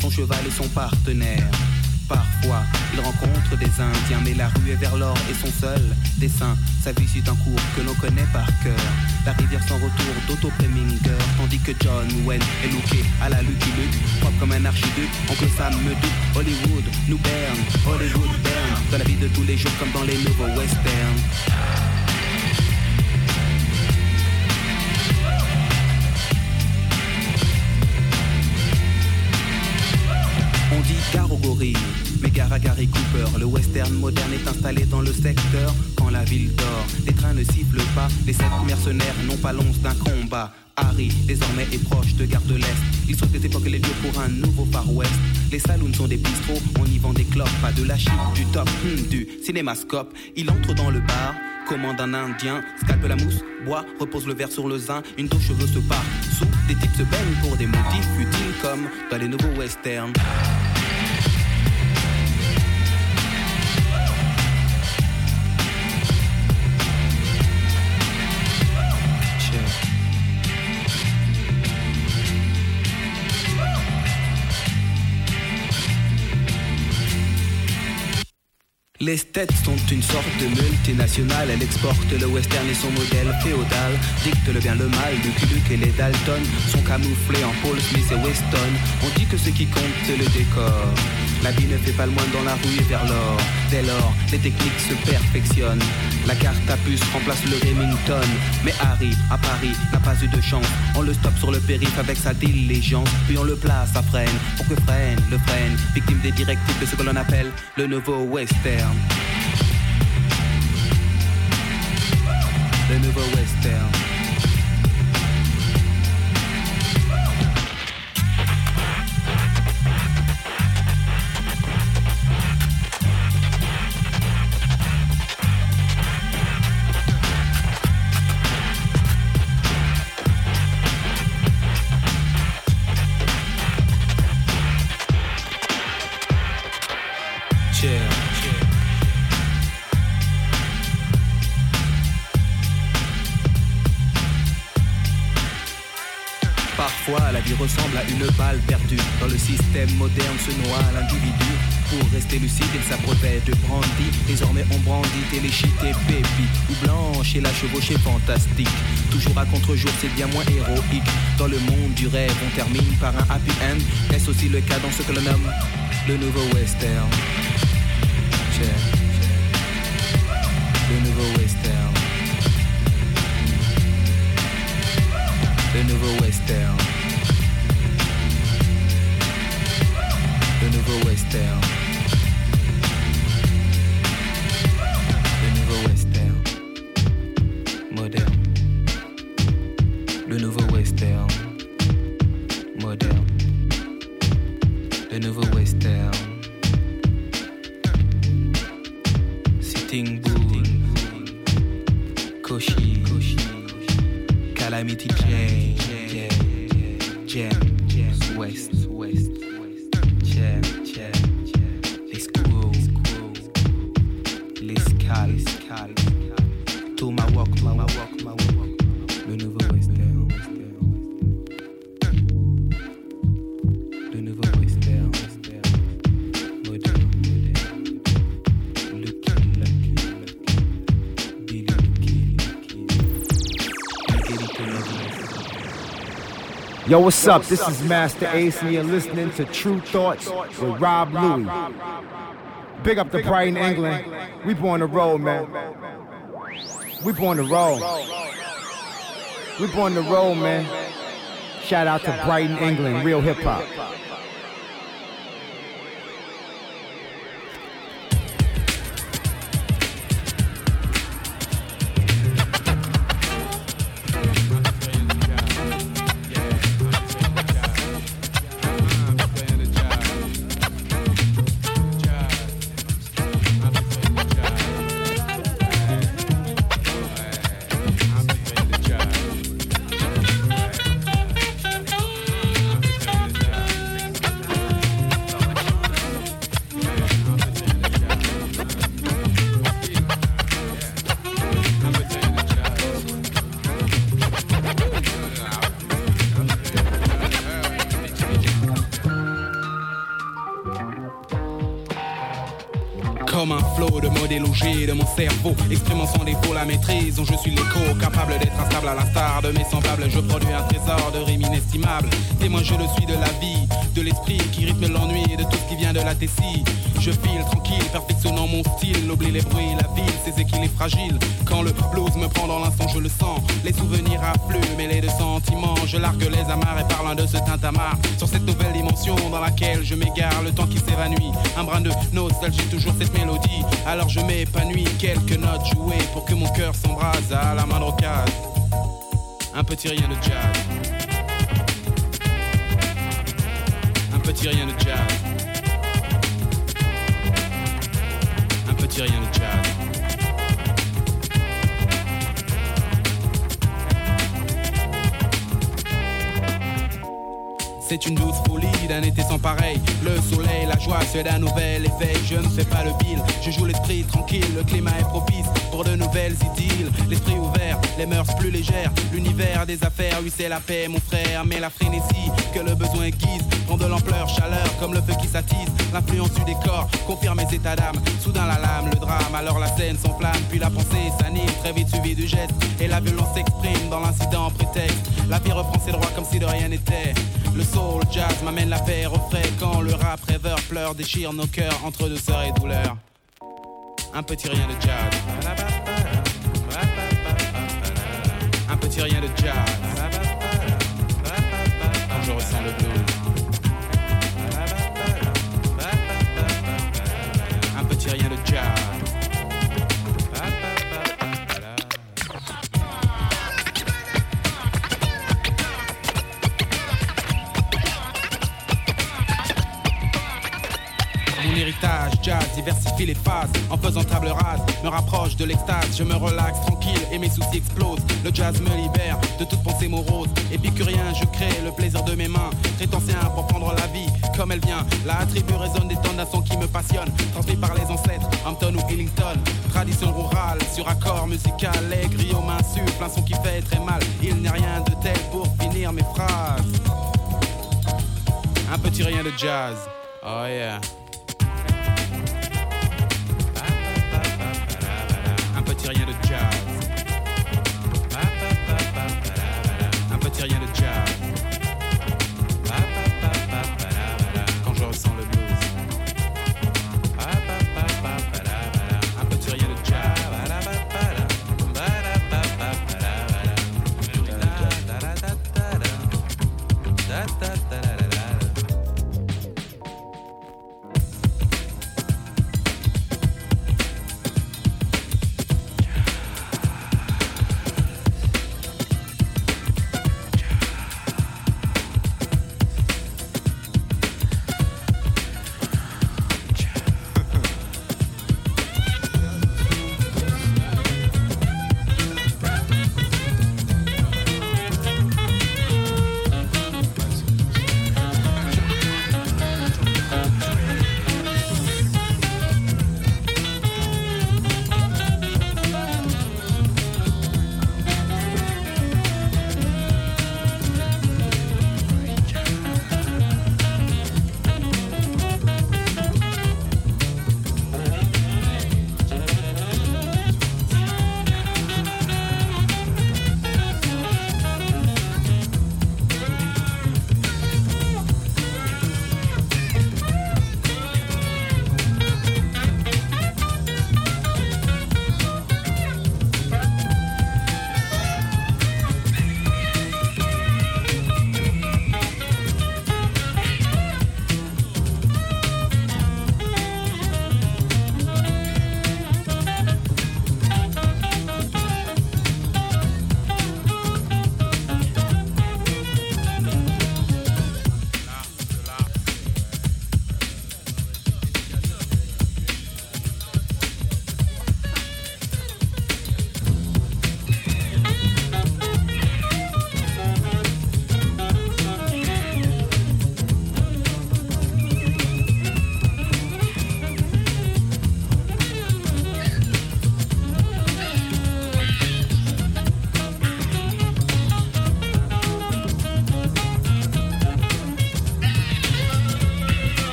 Son cheval est son partenaire. Parfois, il rencontre des Indiens, mais la rue est vers l'or et son seul dessin. Sa vie suit un cours que l'on connaît par cœur. La rivière sans retour d'Otto Preminger, tandis que John Wayne est looké à la Lucky Luke, propre comme un archiduc. Oncle Sam me doute, Hollywood nous berne, Hollywood berne, dans la vie de tous les jours comme dans les nouveaux westerns. Gare aux Gary Cooper. Le western moderne est installé dans le secteur quand la ville dort. Les trains ne sifflent pas, les sept mercenaires n'ont pas l'once d'un combat. Harry, désormais, est proche de Gare de l'Est. Il souhaite des époques les lieux pour un nouveau Far West. Les saloons sont des bistrots, on y vend des clopes, pas de la chip, du top, hmm, du cinémascope. Il entre dans le bar, commande un indien, scalpe la mousse, boit, repose le verre sur le zin, une dos cheveux se part. Sous, des types se baignent pour des motifs utiles comme dans les nouveaux westerns. Les States sont une sorte de multinationale, elle exporte le western et son modèle féodal, dicte le bien le mal, Lucky Luke et les Dalton sont camouflés en Paul Smith et Weston. On dit que ce qui compte c'est le décor. La vie ne fait pas le moins dans la rue et vers l'or. Dès lors, les techniques se perfectionnent. La carte à puce remplace le Remington. Mais Harry, à Paris, n'a pas eu de chance. On le stoppe sur le périph' avec sa diligence. Puis on le place à freine pour que freine le freine. Victime des directives de ce que l'on appelle le nouveau western. Le nouveau western. Parfois, la vie ressemble à une balle perdue. Dans le système moderne se noie l'individu. Pour rester lucide, il s'abreuvait de brandy. Désormais, on brandit téléchite et. Ou blanche et la chevauchée fantastique. Toujours à contre-jour, c'est bien moins héroïque. Dans le monde du rêve, on termine par un happy end. Est-ce aussi le cas dans ce que l'on nomme le nouveau western? Check. Le nouveau western. Le nouveau western. Yo, what's up? This is Masta Ace, and you're listening to Tru Thoughts with Rob Luis. Big up to Brighton, England. We born to roll, man. We born to roll. We born to roll, man. Shout out to Brighton, England. Real hip hop. Exprimant sans défaut la maîtrise dont je suis l'écho, capable d'être instable à l'instar de mes semblables. Je produis un trésor de rimes inestimables. Témoin, je le suis de la vie, de l'esprit qui rythme l'ennui de tout ce qui vient de la tessie. Je file tranquille, perfectionnant mon style, oublie les bruits, la ville, ses équilibres fragiles. Quand le blues me prend dans l'instant, je le sens. Les souvenirs affluent, mêlés de sentiments. Je largue les amarres et parlant de ce tintamarre. Sur cette nouvelle dimension dans laquelle je m'égare, le temps qui s'évanouit. Un brin de nostalgie, toujours cette mélodie. Alors je m'épanouis, quelques notes jouées pour que mon cœur s'embrase à la main d'occasion. Un petit rien de jazz. Un petit rien de jazz. Un petit rien de jazz. C'est une douce folie d'un été sans pareil. Le soleil, la joie, c'est d'un nouvel éveil. Je ne fais pas le bill, je joue l'esprit tranquille. Le climat est propice pour de nouvelles idylles. L'esprit ouvert, les mœurs plus légères. L'univers des affaires, oui, c'est la paix, mon frère. Mais la frénésie que le besoin guise prend de l'ampleur, chaleur, comme le feu qui s'attise. L'influence du décor confirme mes états d'âme. Soudain la lame, le drame, alors la scène s'enflamme. Puis la pensée s'anime, très vite suivi du geste. Et la violence s'exprime dans l'incident prétexte. La vie reprend ses droits comme si de rien n'était. Le soul jazz m'amène la paix au frais quand le rap rêveur pleure, déchire nos cœurs entre douceur et douleur. Un petit rien de jazz. Un petit rien de jazz. Quand je ressens le blues. Un petit rien de jazz. Diversifie les phases En faisant table rase, me rapproche de l'extase Je me relaxe tranquille et mes soucis explosent. Le jazz me libère de toute pensée morose. Épicurien, je crée le plaisir de mes mains. Très ancien pour prendre la vie comme elle vient. La tribu résonne des son qui me passionne Transmis par les ancêtres, Hampton ou Ellington Tradition rurale, sur accord musical. Les griots m'insufflent, un son qui fait très mal. Il n'est rien de tel pour finir mes phrases. Un petit rien de jazz. Oh yeah petit rien de jazz. Un petit rien de jazz.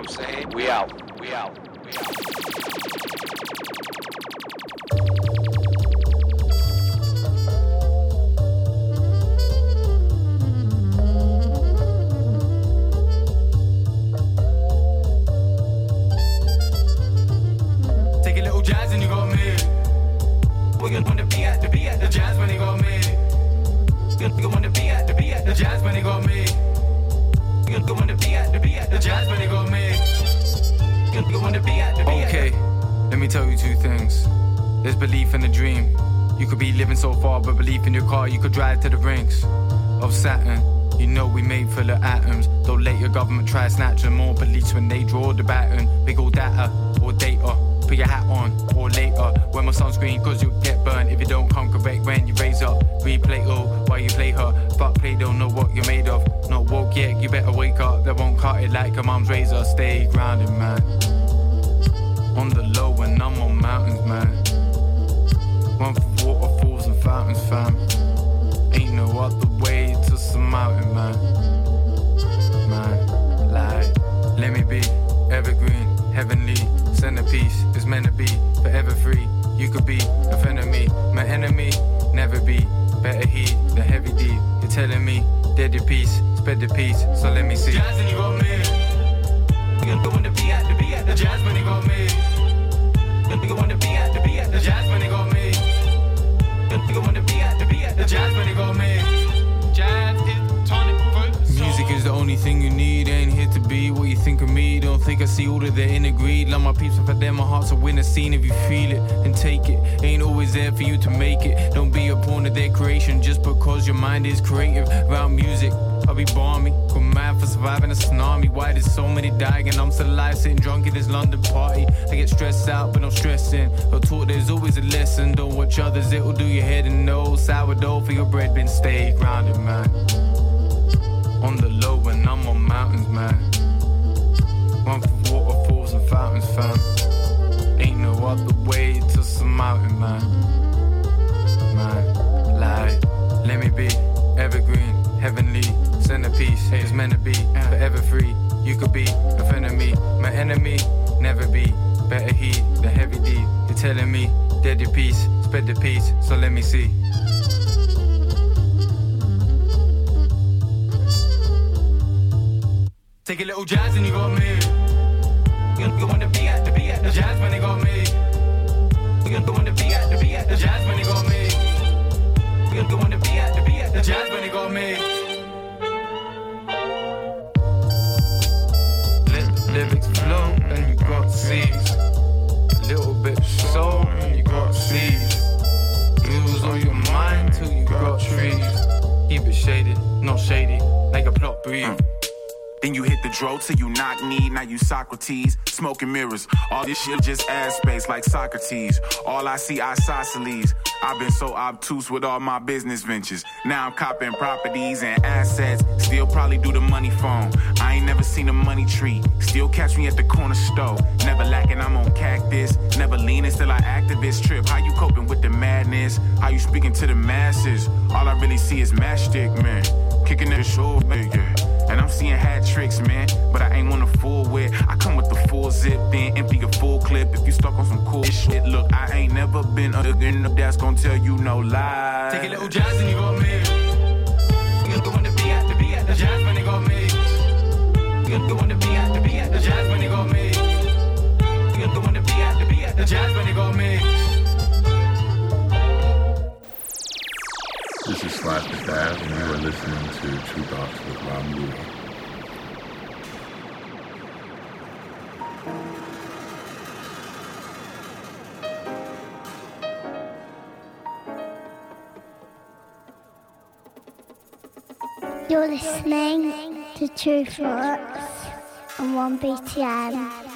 What I'm saying? We out. Cut it like a mom's razor. Stay grounded, man. On the low when I'm on mountains, man. One for waterfalls and fountains, fam. Ain't no other way to some mountain, man. Man, like, let me be evergreen, heavenly, centerpiece. It's meant to be forever free. You could be a friend of me, my enemy, never be. Better heed the heavy D. You're telling me, dead your peace, spread the peace, so let me see. Scene. If you feel it, then take it. Ain't always there for you to make it. Don't be a pawn of their creation just because your mind is creative. Around music, I'll be balmy. Go mad for surviving a tsunami. Why there's so many dying and I'm still alive, sitting drunk at this London party. I get stressed out, but I'm stressing. But taught there's always a lesson. Don't watch others, it'll do your head and nose. Sourdough for your bread, been stay grounded, man. On the low when I'm on mountains, man. One for waterfalls and fountains, fam. Way to some mountain, man. Man, like, let me be evergreen, heavenly, centerpiece. It's meant to be forever free. You could be a friend of me, my enemy, never be. Better heed the heavy D. You're telling me, dead your peace, spread the peace, so let me see. Take a little jazz and you got me. We gonna wanna be at the be at the jazz when they got me. At the at the jazz got me. At the at the jazz got me. And you got. A little bit soul and you got on your mind till you got trees. Keep it shaded, not shady, like a plot breathe. Then you hit the dro till you knock knee, now you Socrates. Smoking mirrors, all this shit just ass space like Socrates. All I see isosceles. I've been so obtuse with all my business ventures. Now I'm copping properties and assets. Still probably do the money phone. I ain't never seen a money tree. Still catch me at the corner store. Never lacking, I'm on cactus. Never leaning, still I activist trip. How you coping with the madness? How you speaking to the masses? All I really see is matchstick, man. Kicking that man, yeah. And I'm seeing hat tricks, man, but I ain't wanna fool with. I come with the full zip, then empty a full clip. If you stuck on some cool shit, look, I ain't never been a nigga that's gonna tell you no lies. Take a little jazz and you got me. We gonna wanna be at the be at the jazz when they got me. Gonna wanna the be at the jazz when got me. Gonna wanna be at the be at the jazz when they got me. This is Slash the Dad, and you are listening to Tru Thoughts with Rob Luis. You're listening to Tru Thoughts on 1BTN.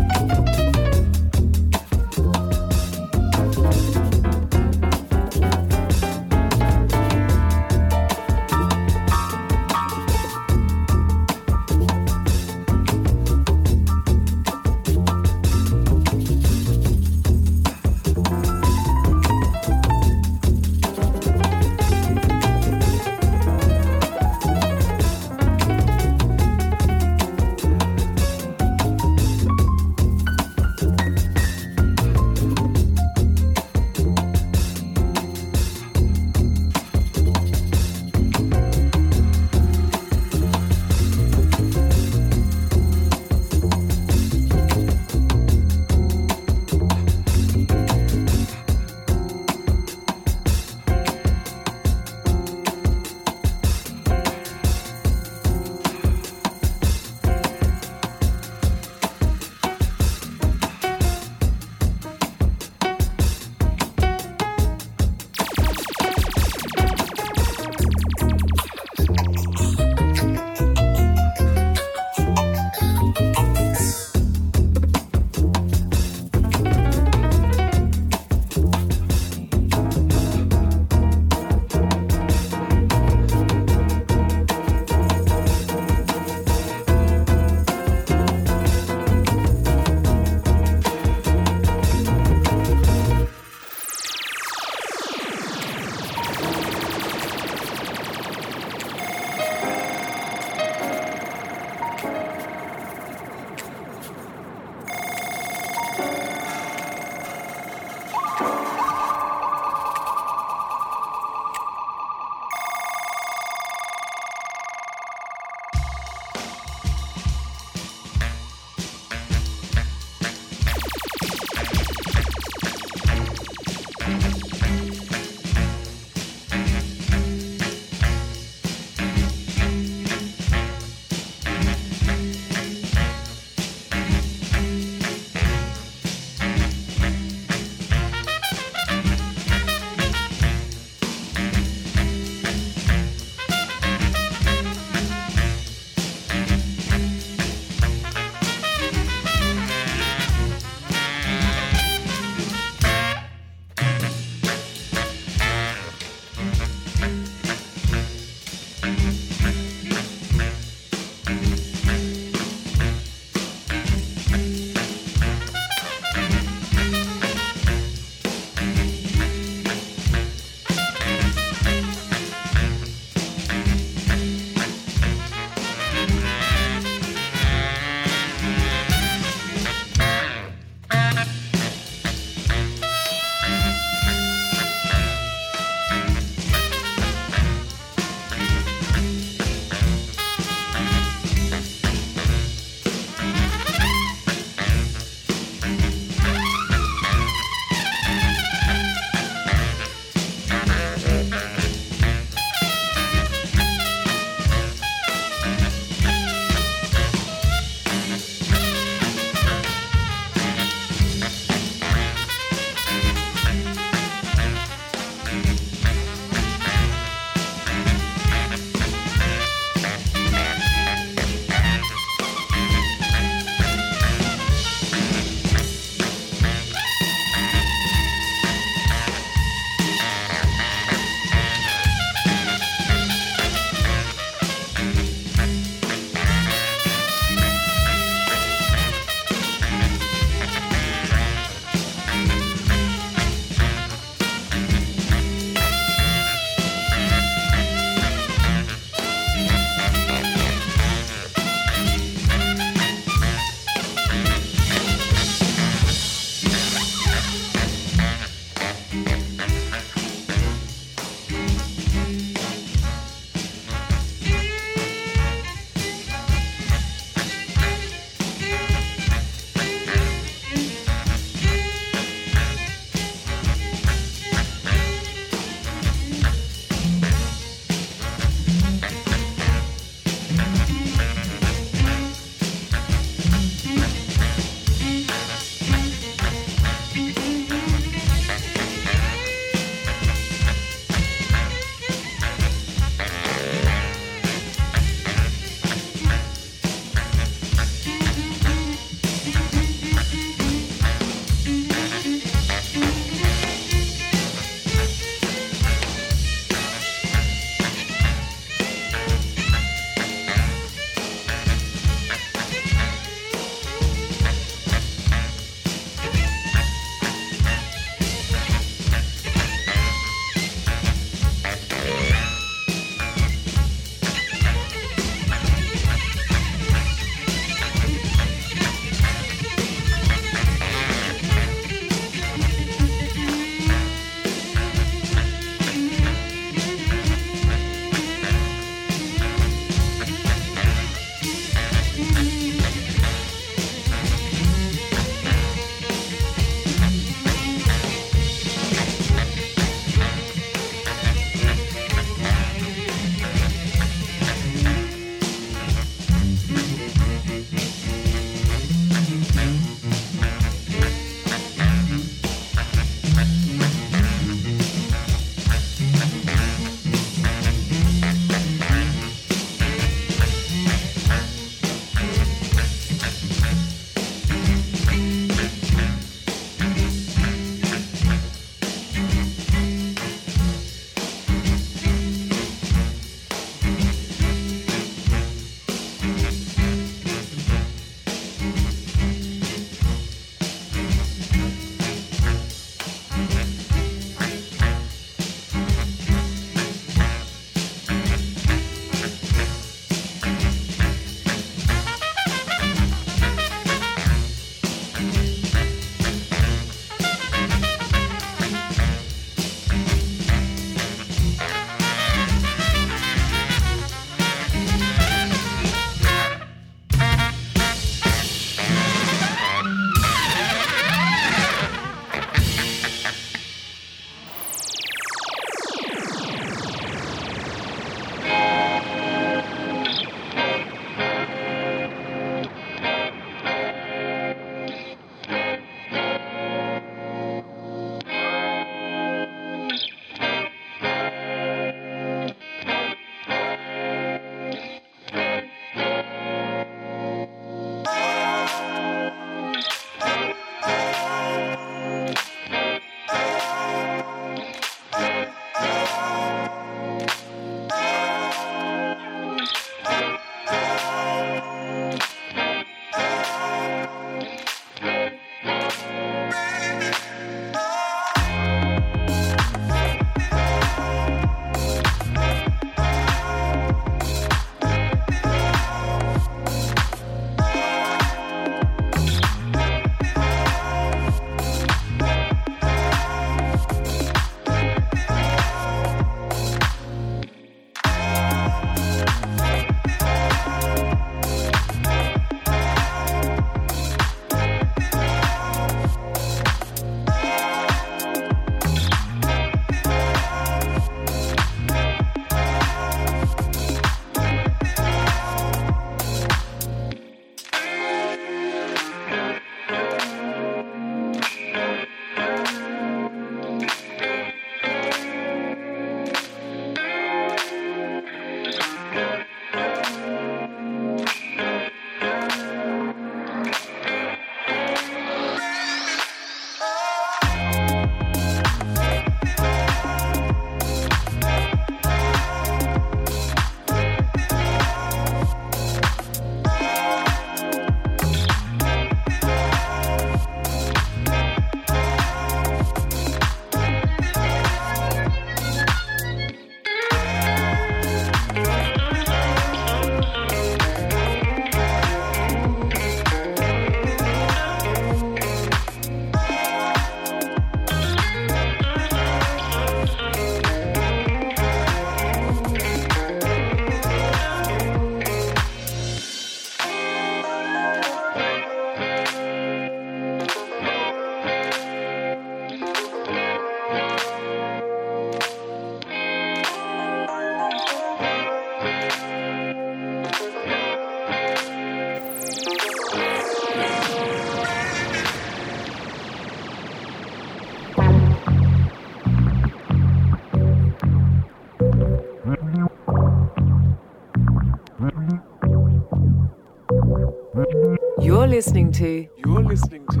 Listening to. You're listening to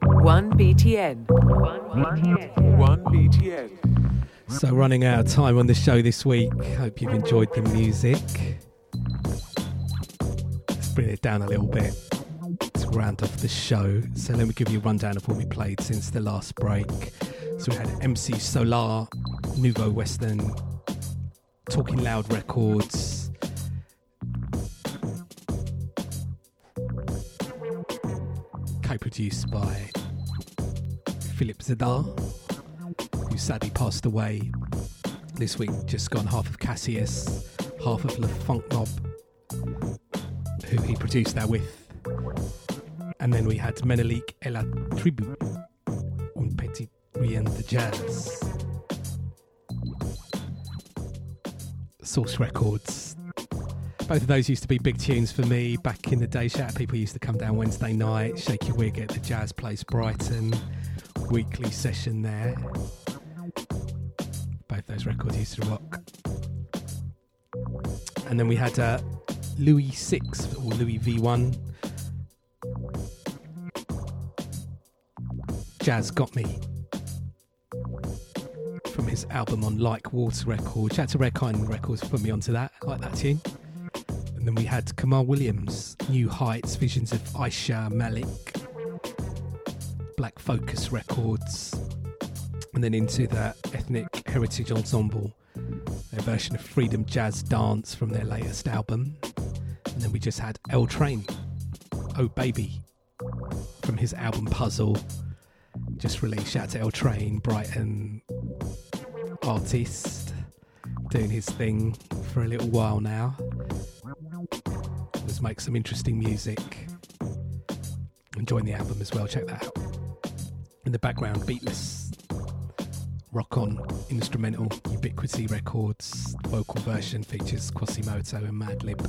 1BTN. 1BTN. So, running out of time on the show this week. Hope you've enjoyed the music. Let's bring it down a little bit to round off the show. So, let me give you a rundown of what we played since the last break. So, we had MC Solaar, Nouveau Western, Talking Loud Records. Co-produced by Philippe Zdar, who sadly passed away this week. Just gone half of Cassius, half of Le Funk Mob, who he produced that with. And then we had Menelik et la Tribu, Un Petit Rien de Jazz. Source Records. Both of those used to be big tunes for me back in the day. Shout out people used to come down Wednesday night, shake your wig at the Jazz Place Brighton, weekly session there. Both those records used to rock. And then we had uh, Louis Six or Louis V1. Jazz Got Me from his album on Like Water Records. Shout out to Red Kind Records for putting me onto that. I like that tune. And then we had Kamaal Williams, New Heights, Visions of Aisha Malik, Black Focus Records, and then into the Ethnic Heritage Ensemble, their version of Freedom Jazz Dance from their latest album. And then we just had L Train, Oh Baby, from his album Puzzle, just released. Shout out to L Train, Brighton artist, doing his thing for a little while now. Let's make some interesting music. Enjoying the album as well, check that out. In the background, Beatless, Rock On, Instrumental, Ubiquity Records, vocal version features Quasimoto and Madlib.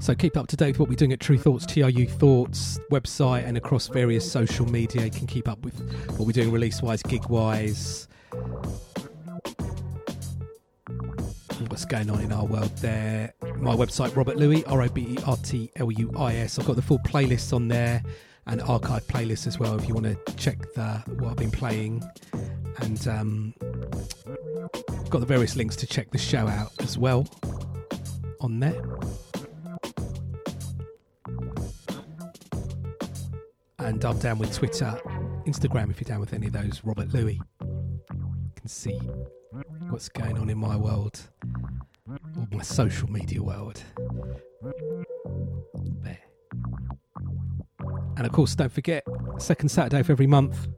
So keep up to date with what we're doing at Tru Thoughts, TRU Thoughts website, and across various social media. You can keep up with what we're doing release wise, gig wise, what's going on in our world there. My website, Robert Luis, R O B E R T L U I S. I've got the full playlists on there and archive playlists as well if you want to check the what I've been playing. And um, got the various links to check the show out as well on there. And I'm down with Twitter, Instagram if you're down with any of those, Robert Luis. You can see what's going on in my world, my social media world. There. And of course, don't forget, second Saturday of every month,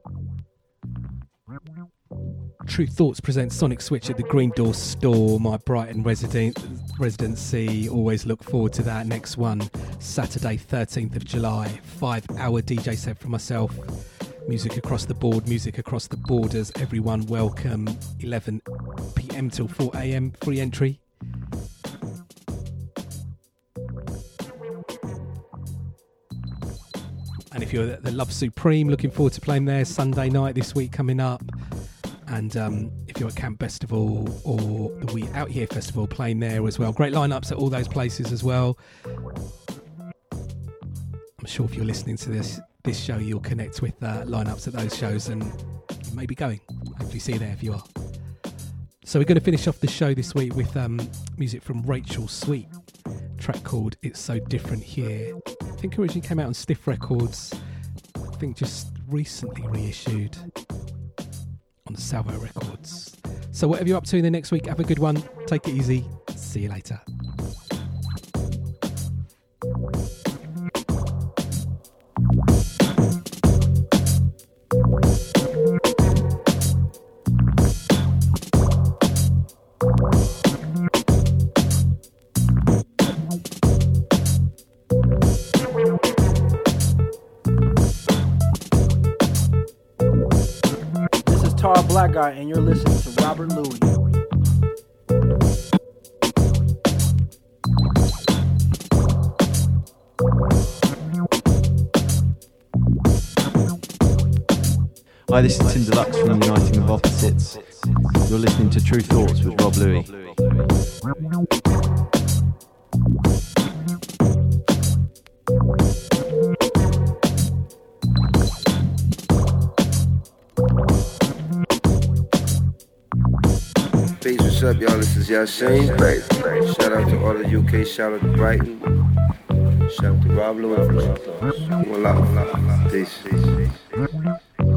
Tru Thoughts presents Sonic Switch at the Green Door store, my Brighton residency. Always look forward to that next one, Saturday, 13th of July. Five hour DJ set for myself. Music across the board, music across the borders. Everyone welcome. 11 pm till 4 am, free entry. And if you're at the Love Supreme, looking forward to playing there Sunday night this week coming up. And um, if you're at Camp Bestival or the We Out Here Festival, playing there as well. Great lineups at all those places as well. I'm sure if you're listening to this this show, you'll connect with uh, lineups at those shows and you may be going. Hopefully, see you there if you are. So we're going to finish off the show this week with um, music from Rachel Sweet, track called "It's So Different Here." I think originally came out on Stiff Records. I think just recently reissued on Salvo Records. So whatever you're up to in the next week, have a good one. Take it easy. See you later. Black Guy, and you're listening to Robert Luis. Hi, this is Tim Deluxe from Uniting of Opposites. You're listening to Tru Thoughts with Rob Luis. What's up, y'all? This is Yashane. Shout out to all the UK. Shout out to Brighton. Shout out to Rob Luis. Peace. peace, peace, peace.